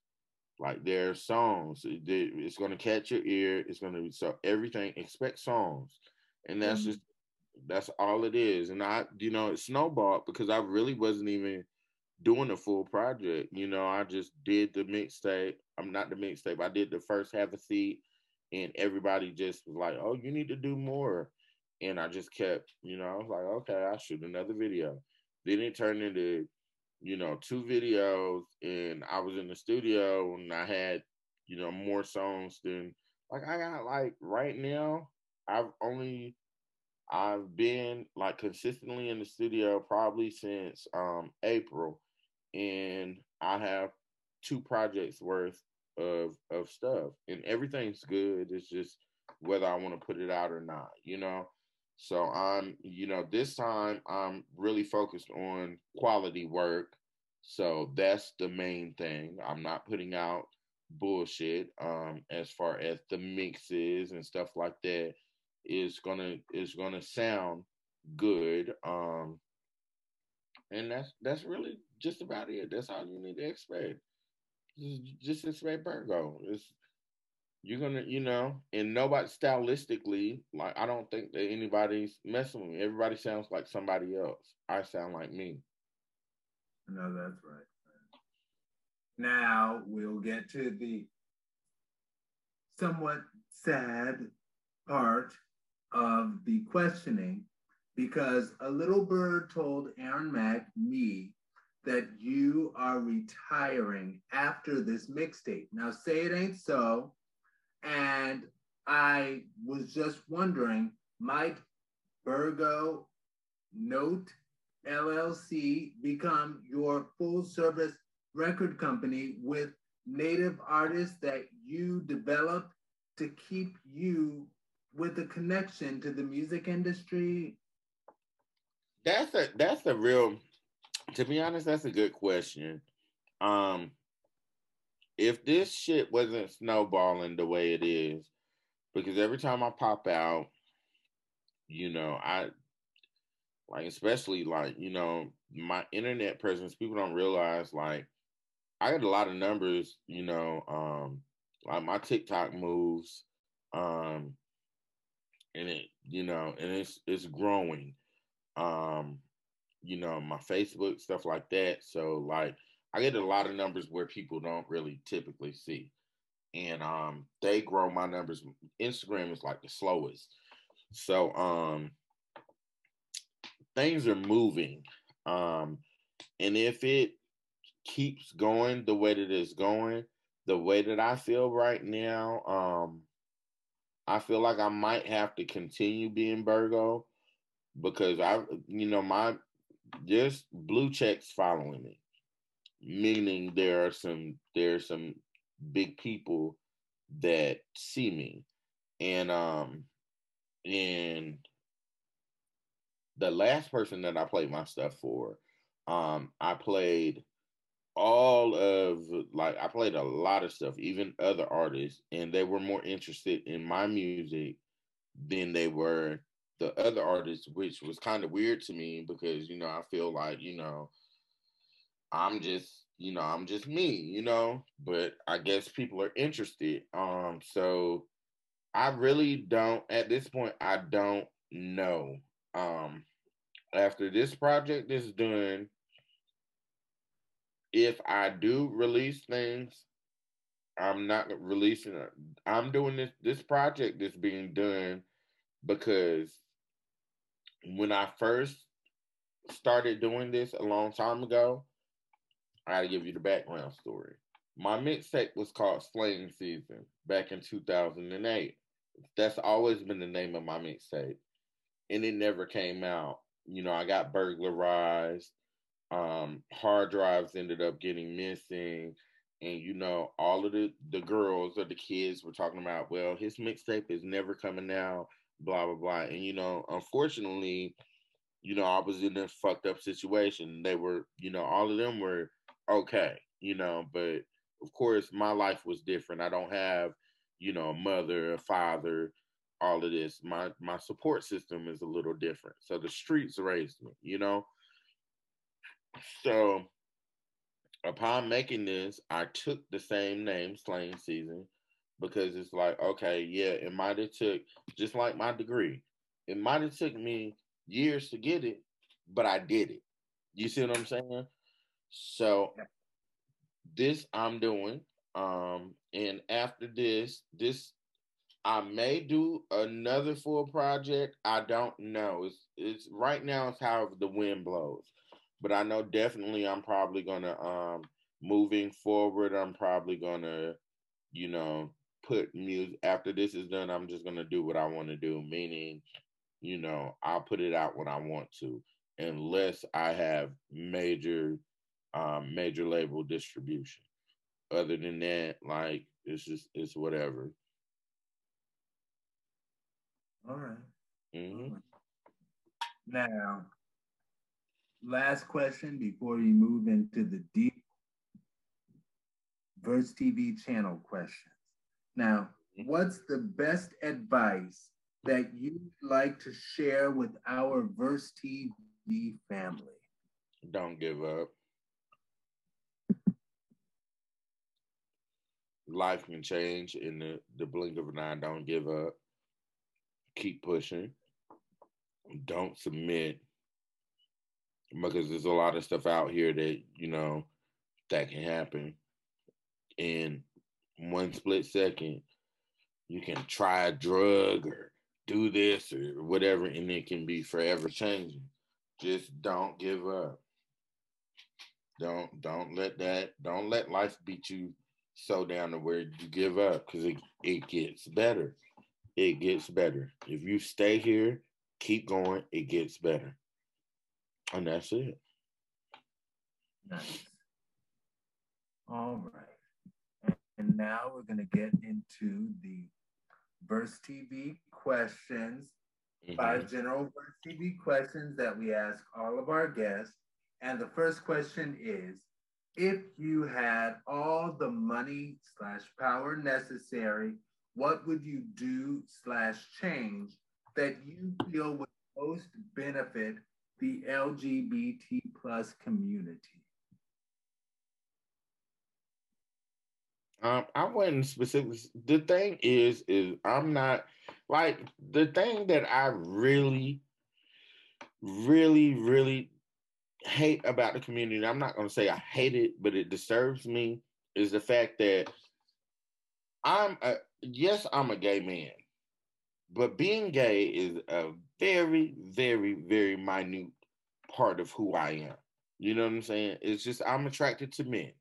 Like their songs, it's going to catch your ear. It's going to be so everything. Expect songs, and that's mm-hmm. just that's all it is. And I, you know, it snowballed because I really wasn't even doing a full project. You know, I just did the mixtape. I'm not the mixtape. I did the first half a seat, and everybody just was like, "Oh, you need to do more." And I just kept, you know, I was like, okay, I'll shoot another video. Then it turned into, you know, two videos, and I was in the studio and I had, you know, more songs than like I got like right now. I've only I've been like consistently in the studio probably since um April, and I have two projects worth of of stuff, and everything's good. It's just whether I want to put it out or not, you know. So I'm, you know, this time I'm really focused on quality work. So that's the main thing. I'm not putting out bullshit um as far as the mixes and stuff like that is gonna is gonna sound good um and that's that's really just about it that's all you need to expect just, just expect Bergo it's you're gonna you know and nobody stylistically like i don't think that anybody's messing with me. Everybody sounds like somebody else. I sound like me. No that's right. Now we'll get to the somewhat sad part of the questioning because a little bird told aaron mack me that you are retiring after this mixtape. Now say it ain't so and I was just wondering, might Bergo Note LLC become your full service record company with native artists that you develop to keep you with a connection to the music industry? That's a that's a real to be honest, that's a good question. Um if this shit wasn't snowballing the way it is, because every time I pop out, you know, I like especially like, you know, my internet presence, people don't realize like I got a lot of numbers, you know, um, like my TikTok moves, um, and it, you know, and it's it's growing. Um, you know, my Facebook, stuff like that. So like I get a lot of numbers where people don't really typically see. And um they grow my numbers. Instagram is like the slowest. So um things are moving. Um and if it keeps going the way that it's going, the way that I feel right now, um I feel like I might have to continue being Bergo because I you know my just blue checks following me meaning there are some there are some big people that see me. And um and the last person that I played my stuff for um I played all of like I played a lot of stuff even other artists and they were more interested in my music than they were the other artists which was kind of weird to me because you know I feel like you know I'm just, you know, I'm just me, you know, but I guess people are interested. Um, so I really don't at this point, I don't know. Um, after this project is done, if I do release things, I'm not releasing. I'm doing this this project is being done because when I first started doing this a long time ago, I gotta give you the background story. My mixtape was called Slaying Season back in 2008. That's always been the name of my mixtape. And it never came out. You know, I got burglarized. Um, hard drives ended up getting missing. And you know, all of the, the girls or the kids were talking about, well, his mixtape is never coming out, blah, blah, blah. And you know, unfortunately, you know, I was in a fucked up situation. They were, you know, all of them were okay, you know, but of course my life was different. I don't have, you know, a mother, a father, all of this. My my support system is a little different. So the streets raised me, you know. So upon making this, I took the same name, Slaying Season, because it's like, okay, yeah, it might have took just like my degree. It might have took me years to get it, but I did it. You see what I'm saying? So this I'm doing. Um, and after this, this I may do another full project. I don't know. It's it's right now it's how the wind blows. But I know definitely I'm probably gonna um moving forward, I'm probably gonna, you know, put music after this is done, I'm just gonna do what I want to do, meaning, you know, I'll put it out when I want to, unless I have major um, major label distribution. Other than that, like it's just it's whatever. All right. mm-hmm. Now, last question before we move into the deep Verse TV channel questions. Now, mm-hmm. what's the best advice that you'd like to share with our Verse TV family? Don't give up. Life can change in the, the blink of an eye. Don't give up. Keep pushing. Don't submit because there's a lot of stuff out here that you know that can happen in one split second you can try a drug or do this or whatever and it can be forever changing just don't give up don't don't let that don't let life beat you so down to where you give up because it, it gets better it gets better if you stay here keep going it gets better and that's it. Nice. All right. And now we're going to get into the Verse TV questions, mm-hmm. five general Verse TV questions that we ask all of our guests. And the first question is if you had all the money slash power necessary, what would you do slash change that you feel would most benefit the LGBT plus community? Um, I wasn't specific. The thing is, is I'm not like the thing that I really, really, really hate about the community. I'm not going to say I hate it, but it disturbs me. Is the fact that I'm a yes, I'm a gay man, but being gay is a very, very, very minute part of who I am. You know what I'm saying? It's just I'm attracted to men.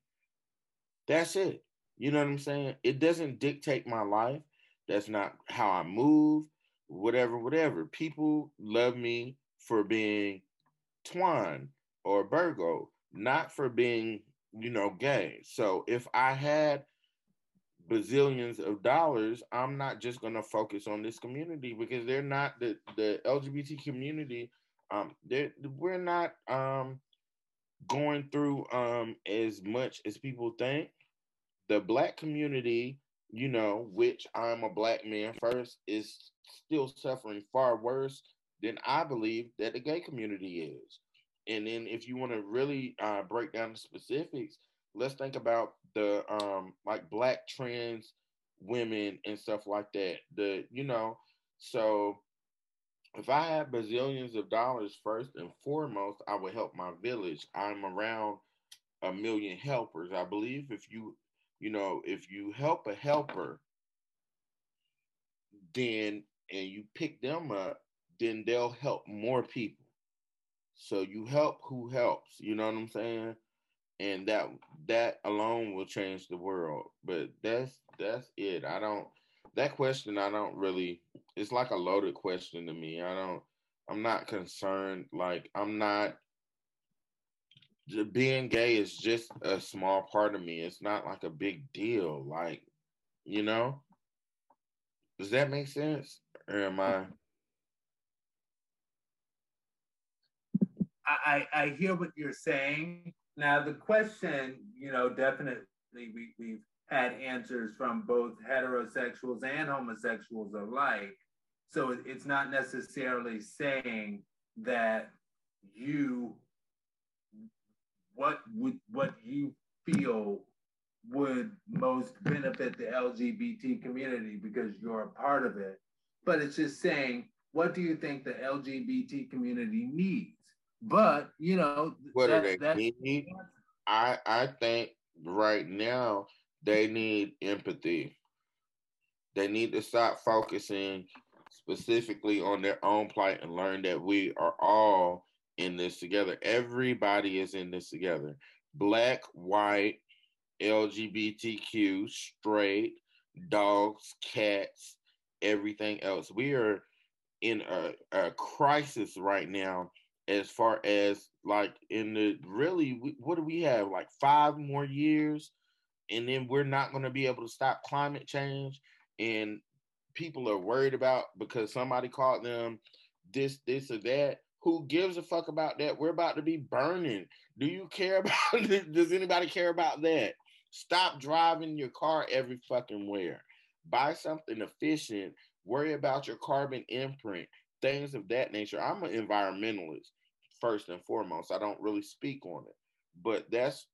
That's it. You know what I'm saying? It doesn't dictate my life. That's not how I move, whatever, whatever. People love me for being Twan or Bergo, not for being, you know, gay. So if I had bazillions of dollars, I'm not just going to focus on this community because they're not the the LGBT community. Um, we're not um going through um as much as people think. The black community, you know, which I'm a black man first, is still suffering far worse than I believe that the gay community is. And then if you want to really uh, break down the specifics, let's think about the um like black trans women and stuff like that. The you know, so if I had bazillions of dollars first and foremost, I would help my village. I'm around a million helpers. I believe if you you know, if you help a helper, then and you pick them up, then they'll help more people. So you help who helps, you know what I'm saying? and that that alone will change the world. But that's that's it. I don't that question I don't really it's like a loaded question to me. I don't I'm not concerned like I'm not being gay is just a small part of me. It's not like a big deal. Like, you know? Does that make sense? Or am I I, I hear what you're saying. Now, the question, you know, definitely we, we've had answers from both heterosexuals and homosexuals alike. So it's not necessarily saying that you, what would, what you feel would most benefit the LGBT community because you're a part of it. But it's just saying, what do you think the LGBT community needs? But you know, what that, do they need? I I think right now they need empathy. They need to stop focusing specifically on their own plight and learn that we are all in this together. Everybody is in this together. Black, white, LGBTQ, straight, dogs, cats, everything else. We are in a, a crisis right now as far as like in the really what do we have like five more years and then we're not going to be able to stop climate change and people are worried about because somebody called them this this or that who gives a fuck about that we're about to be burning do you care about does anybody care about that Stop driving your car every fucking where. Buy something efficient. Worry about your carbon imprint, things of that nature. I'm an environmentalist first and foremost. I don't really speak on it, but that's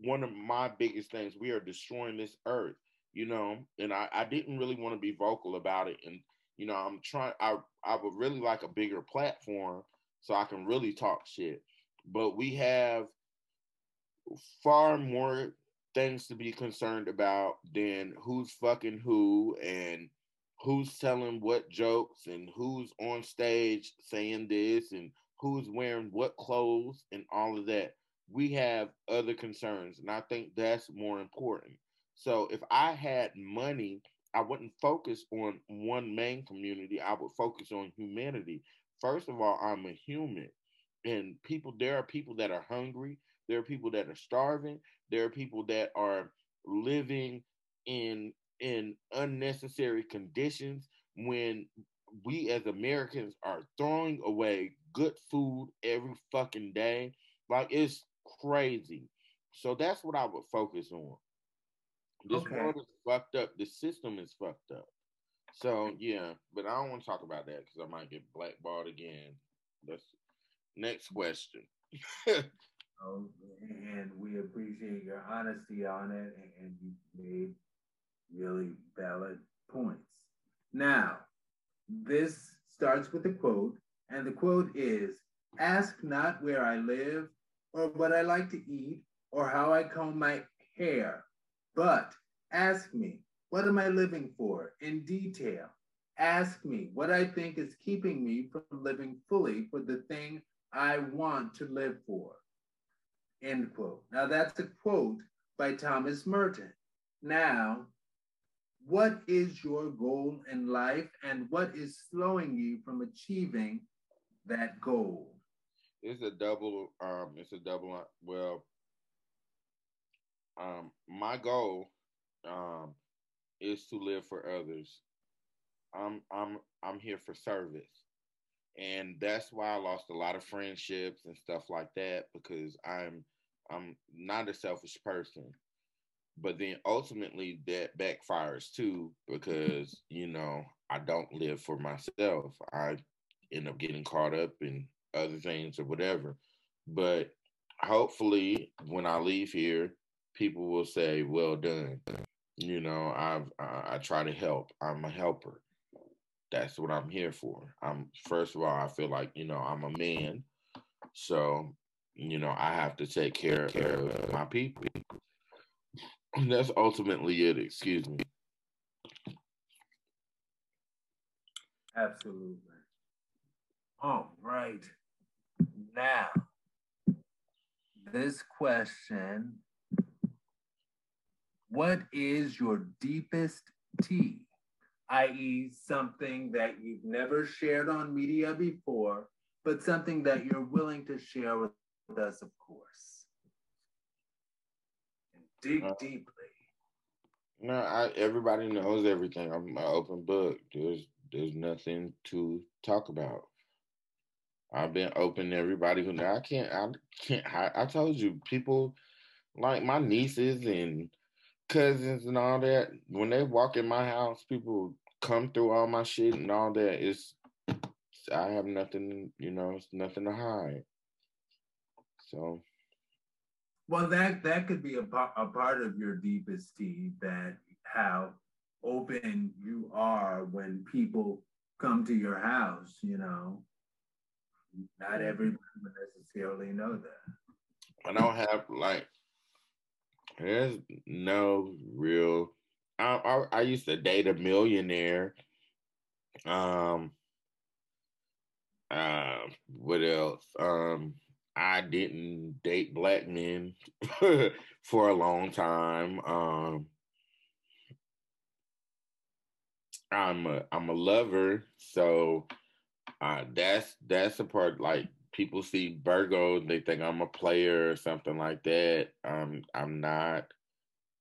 one of my biggest things. We are destroying this earth, you know, and I, I didn't really want to be vocal about it. And, you know, I'm trying, I, I would really like a bigger platform so I can really talk shit. But we have far more things to be concerned about than who's fucking who and who's telling what jokes and who's on stage saying this and who's wearing what clothes and all of that. We have other concerns, and I think that's more important. So if I had money, I wouldn't focus on one main community. I would focus on humanity. First of all, I'm a human, and people. There are people that are hungry. There are people that are starving. There are people that are living in in unnecessary conditions when we as Americans are throwing away good food every fucking day. Like it's crazy. So that's what I would focus on. This okay. world is fucked up. The system is fucked up. So yeah, but I don't want to talk about that because I might get blackballed again. That's next question. oh, and we appreciate your honesty on it, and you made really valid points. Now, this starts with a quote, and the quote is Ask not where I live, or what I like to eat, or how I comb my hair, but ask me, what am I living for in detail? Ask me what I think is keeping me from living fully for the thing I want to live for. End quote. Now, that's a quote by Thomas Merton. Now, what is your goal in life and what is slowing you from achieving that goal? It's a double, um, it's a double, well, um, my goal, um, is to live for others. I'm, I'm, I'm here for service. And that's why I lost a lot of friendships and stuff like that because I'm, I'm not a selfish person but then ultimately that backfires too because you know I don't live for myself. I end up getting caught up in other things or whatever. But hopefully, when I leave here, people will say, "Well done." You know, I've I, I try to help. I'm a helper. That's what I'm here for. I'm first of all, I feel like you know I'm a man, so you know I have to take care of my people. That's ultimately it. Excuse me. Absolutely. All right. Now, this question What is your deepest tea? i.e., something that you've never shared on media before, but something that you're willing to share with us, of course dig uh, deeply. No, I, everybody knows everything. I'm an open book. There's there's nothing to talk about. I've been open to everybody who I can't I can't I, I told you people like my nieces and cousins and all that when they walk in my house people come through all my shit and all that it's I have nothing you know it's nothing to hide so well, that that could be a, a part of your deepest tea that how open you are when people come to your house. You know, not everybody necessarily know that. I don't have like there's no real. I, I, I used to date a millionaire. Um. Uh. What else? Um. I didn't date black men for a long time. Um, I'm a I'm a lover, so uh, that's that's a part. Like people see Bergo, they think I'm a player or something like that. Um, I'm not.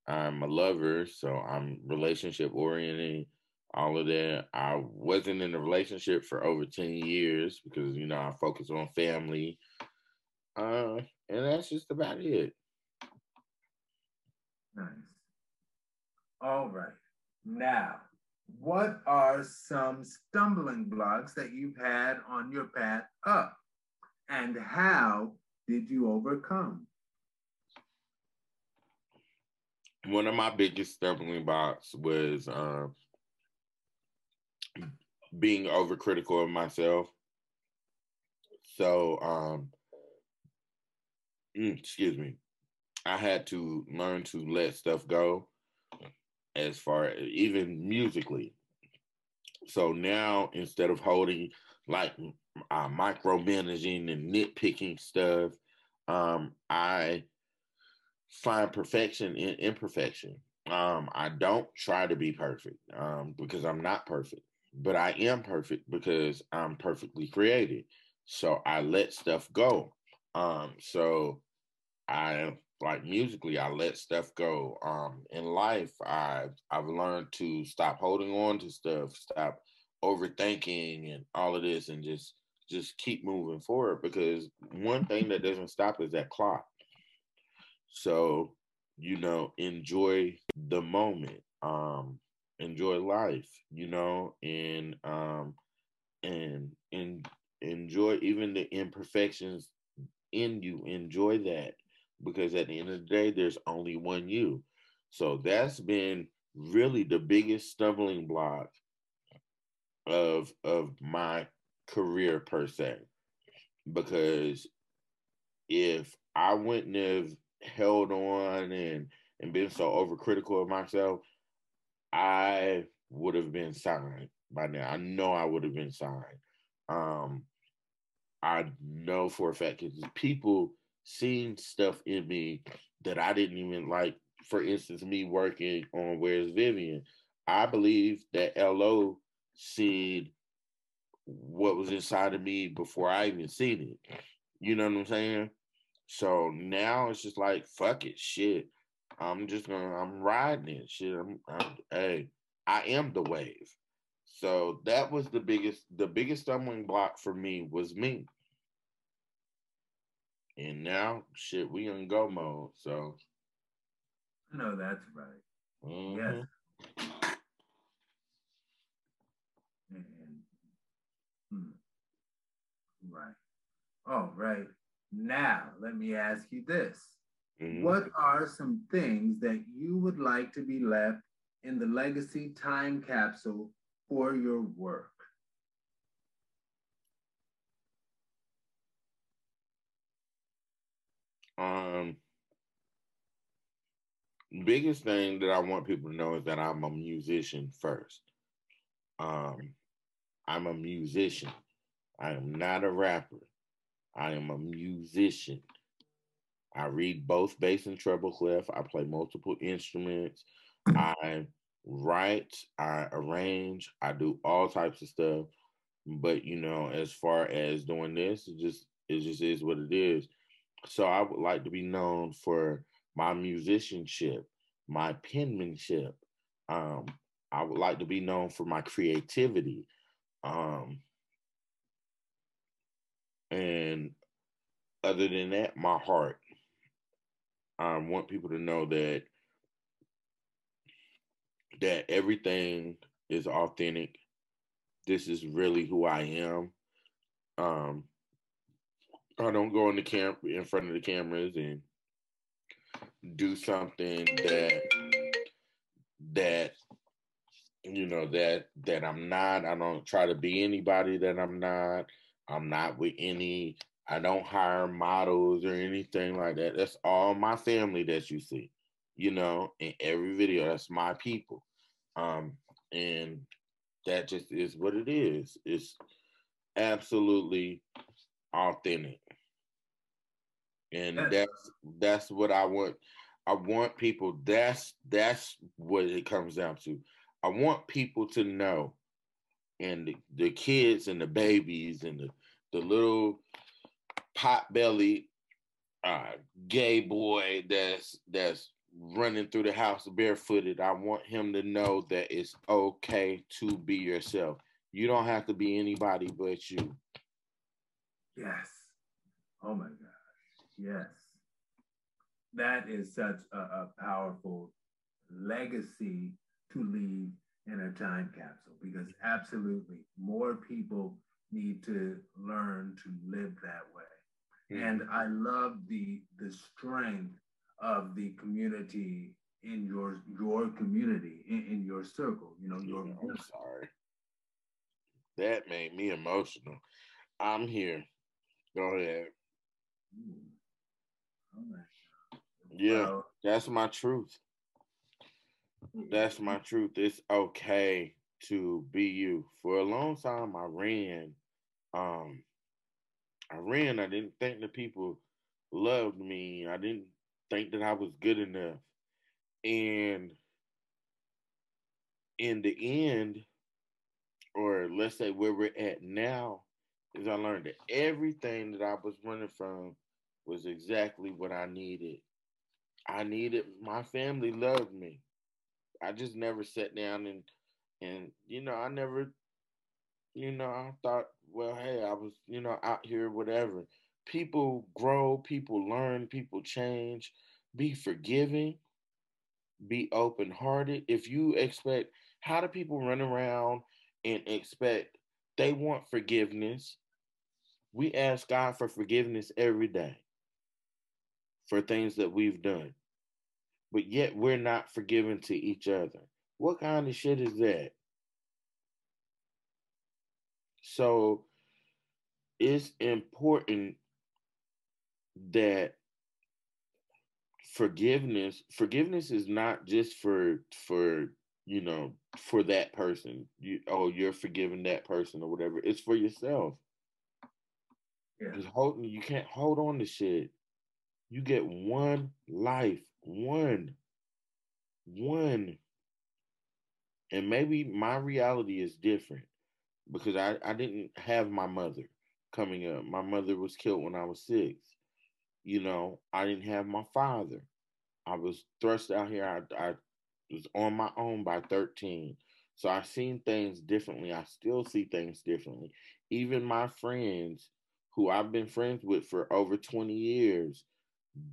I'm a lover, so I'm relationship oriented. All of that. I wasn't in a relationship for over ten years because you know I focus on family uh, and that's just about it. Nice. All right. Now, what are some stumbling blocks that you've had on your path up? And how did you overcome? One of my biggest stumbling blocks was uh, being overcritical of myself. So, um, mm, excuse me, I had to learn to let stuff go as far even musically. So now instead of holding like uh, micromanaging and nitpicking stuff, um, I find perfection in imperfection. Um, I don't try to be perfect um, because I'm not perfect, but I am perfect because I'm perfectly created. So I let stuff go. Um, so I like musically, I let stuff go. Um, in life, I've I've learned to stop holding on to stuff, stop overthinking and all of this, and just just keep moving forward. Because one thing that doesn't stop is that clock. So, you know, enjoy the moment. Um, enjoy life. You know, and um, and and enjoy even the imperfections in you. Enjoy that because at the end of the day, there's only one you. So that's been really the biggest stumbling block of of my career per se. Because if I wouldn't have held on and and been so overcritical of myself, I would have been signed by now. I know I would have been signed. Um, I know for a fact because people seen stuff in me that I didn't even like. For instance, me working on Where's Vivian, I believe that LO seen what was inside of me before I even seen it. You know what I'm saying? So now it's just like fuck it, shit. I'm just gonna I'm riding it, shit. I'm, I'm hey, I am the wave. So that was the biggest the biggest stumbling block for me was me. And now, shit, we in go mode. So. No, that's right. Mm-hmm. Yes. And, hmm. Right. All right. Now, let me ask you this. Mm-hmm. What are some things that you would like to be left in the legacy time capsule for your work? Um, biggest thing that I want people to know is that I'm a musician first. Um, I'm a musician. I am not a rapper. I am a musician. I read both bass and treble clef. I play multiple instruments. I write, I arrange, I do all types of stuff. But you know, as far as doing this, it just it just is what it is. So I would like to be known for my musicianship, my penmanship. Um, I would like to be known for my creativity. Um, and other than that, my heart. I want people to know that that everything is authentic. This is really who I am. Um, I don't go in the camp in front of the cameras and do something that that you know that that I'm not. I don't try to be anybody that I'm not. I'm not with any. I don't hire models or anything like that. That's all my family that you see. You know, in every video, that's my people. Um, and that just is what it is. It's absolutely authentic and that's that's what I want. I want people. That's that's what it comes down to. I want people to know, and the, the kids and the babies and the the little pot belly uh, gay boy that's that's running through the house barefooted. I want him to know that it's okay to be yourself. You don't have to be anybody but you. Yes. Oh my God. Yes. That is such a, a powerful legacy to leave in a time capsule because absolutely more people need to learn to live that way. Mm-hmm. And I love the the strength of the community in your your community in, in your circle. You know, your. Yeah, I'm sorry. That made me emotional. I'm here. Go ahead. Yeah, that's my truth. That's my truth. It's okay to be you. For a long time, I ran. Um, I ran. I didn't think that people loved me. I didn't think that I was good enough. And in the end, or let's say where we're at now, is I learned that everything that I was running from was exactly what I needed. I needed my family loved me. I just never sat down and and you know, I never you know, I thought, well, hey, I was, you know, out here, whatever. People grow, people learn, people change. Be forgiving, be open hearted. If you expect, how do people run around and expect they want forgiveness? We ask God for forgiveness every day for things that we've done, but yet we're not forgiving to each other. What kind of shit is that? So it's important that forgiveness forgiveness is not just for for you know for that person you oh you're forgiving that person or whatever it's for yourself yeah. just holding you can't hold on to shit you get one life one one and maybe my reality is different because I, I didn't have my mother coming up. My mother was killed when I was six. You know, I didn't have my father. I was thrust out here. I, I was on my own by 13. So I've seen things differently. I still see things differently. Even my friends who I've been friends with for over 20 years,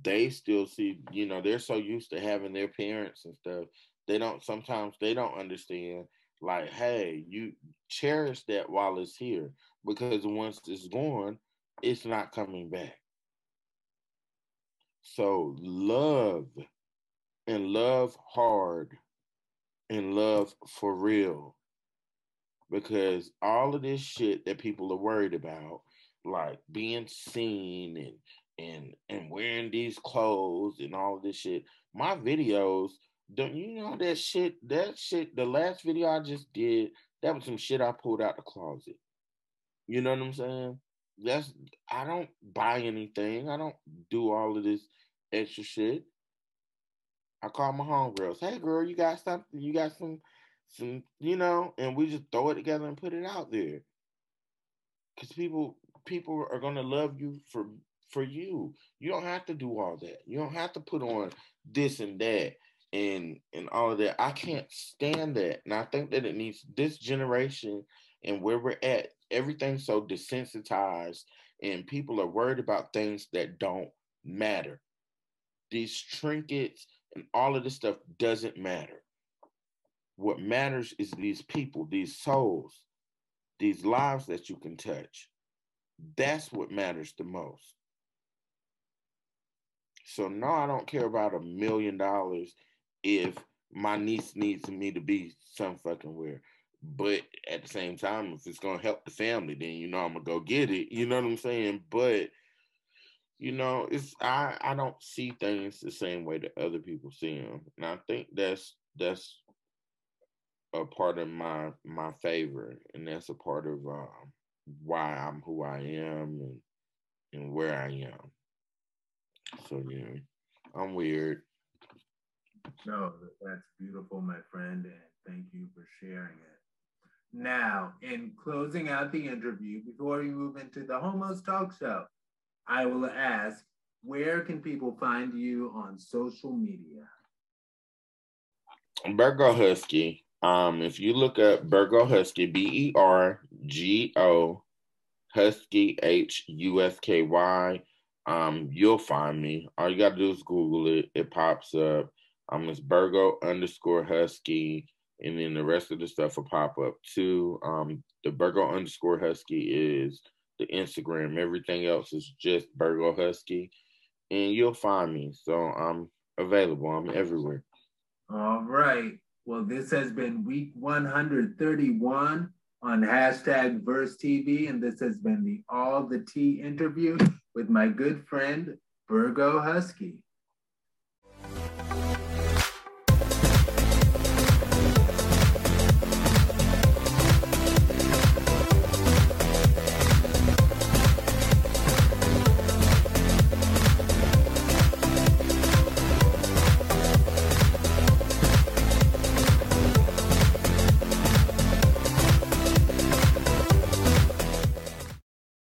they still see, you know, they're so used to having their parents and stuff. They don't sometimes they don't understand like, hey, you cherish that while it's here because once it's gone, it's not coming back. So love and love hard and love for real. Because all of this shit that people are worried about, like being seen and and and wearing these clothes and all this shit, my videos don't you know that shit? That shit. The last video I just did, that was some shit I pulled out the closet. You know what I'm saying? That's I don't buy anything. I don't do all of this extra shit. I call my homegirls. Hey, girl, you got something? You got some, some, you know? And we just throw it together and put it out there. Cause people, people are gonna love you for for you. You don't have to do all that. You don't have to put on this and that and and all of that. I can't stand that. And I think that it needs this generation and where we're at, everything's so desensitized and people are worried about things that don't matter. These trinkets and all of this stuff doesn't matter. What matters is these people, these souls, these lives that you can touch. That's what matters the most. So no, I don't care about a million dollars if my niece needs me to be some fucking where. But at the same time, if it's gonna help the family, then you know I'm gonna go get it. You know what I'm saying? But you know, it's I I don't see things the same way that other people see them, and I think that's that's a part of my my favor, and that's a part of um, why I'm who I am and and where I am. So yeah, I'm weird. No, that's beautiful, my friend, and thank you for sharing it. Now, in closing out the interview, before we move into the Homos Talk Show, I will ask, where can people find you on social media? Bergo Husky. Um, if you look up Bergo Husky, B E R G O Husky H U S K Y, um, you'll find me. All you gotta do is Google it. It pops up. I'm um, Bergo underscore Husky, and then the rest of the stuff will pop up too. Um, the Bergo underscore Husky is the Instagram. Everything else is just Bergo Husky, and you'll find me. So I'm available. I'm everywhere. All right. Well, this has been week 131 on hashtag Verse TV, and this has been the All the Tea interview with my good friend Bergo Husky.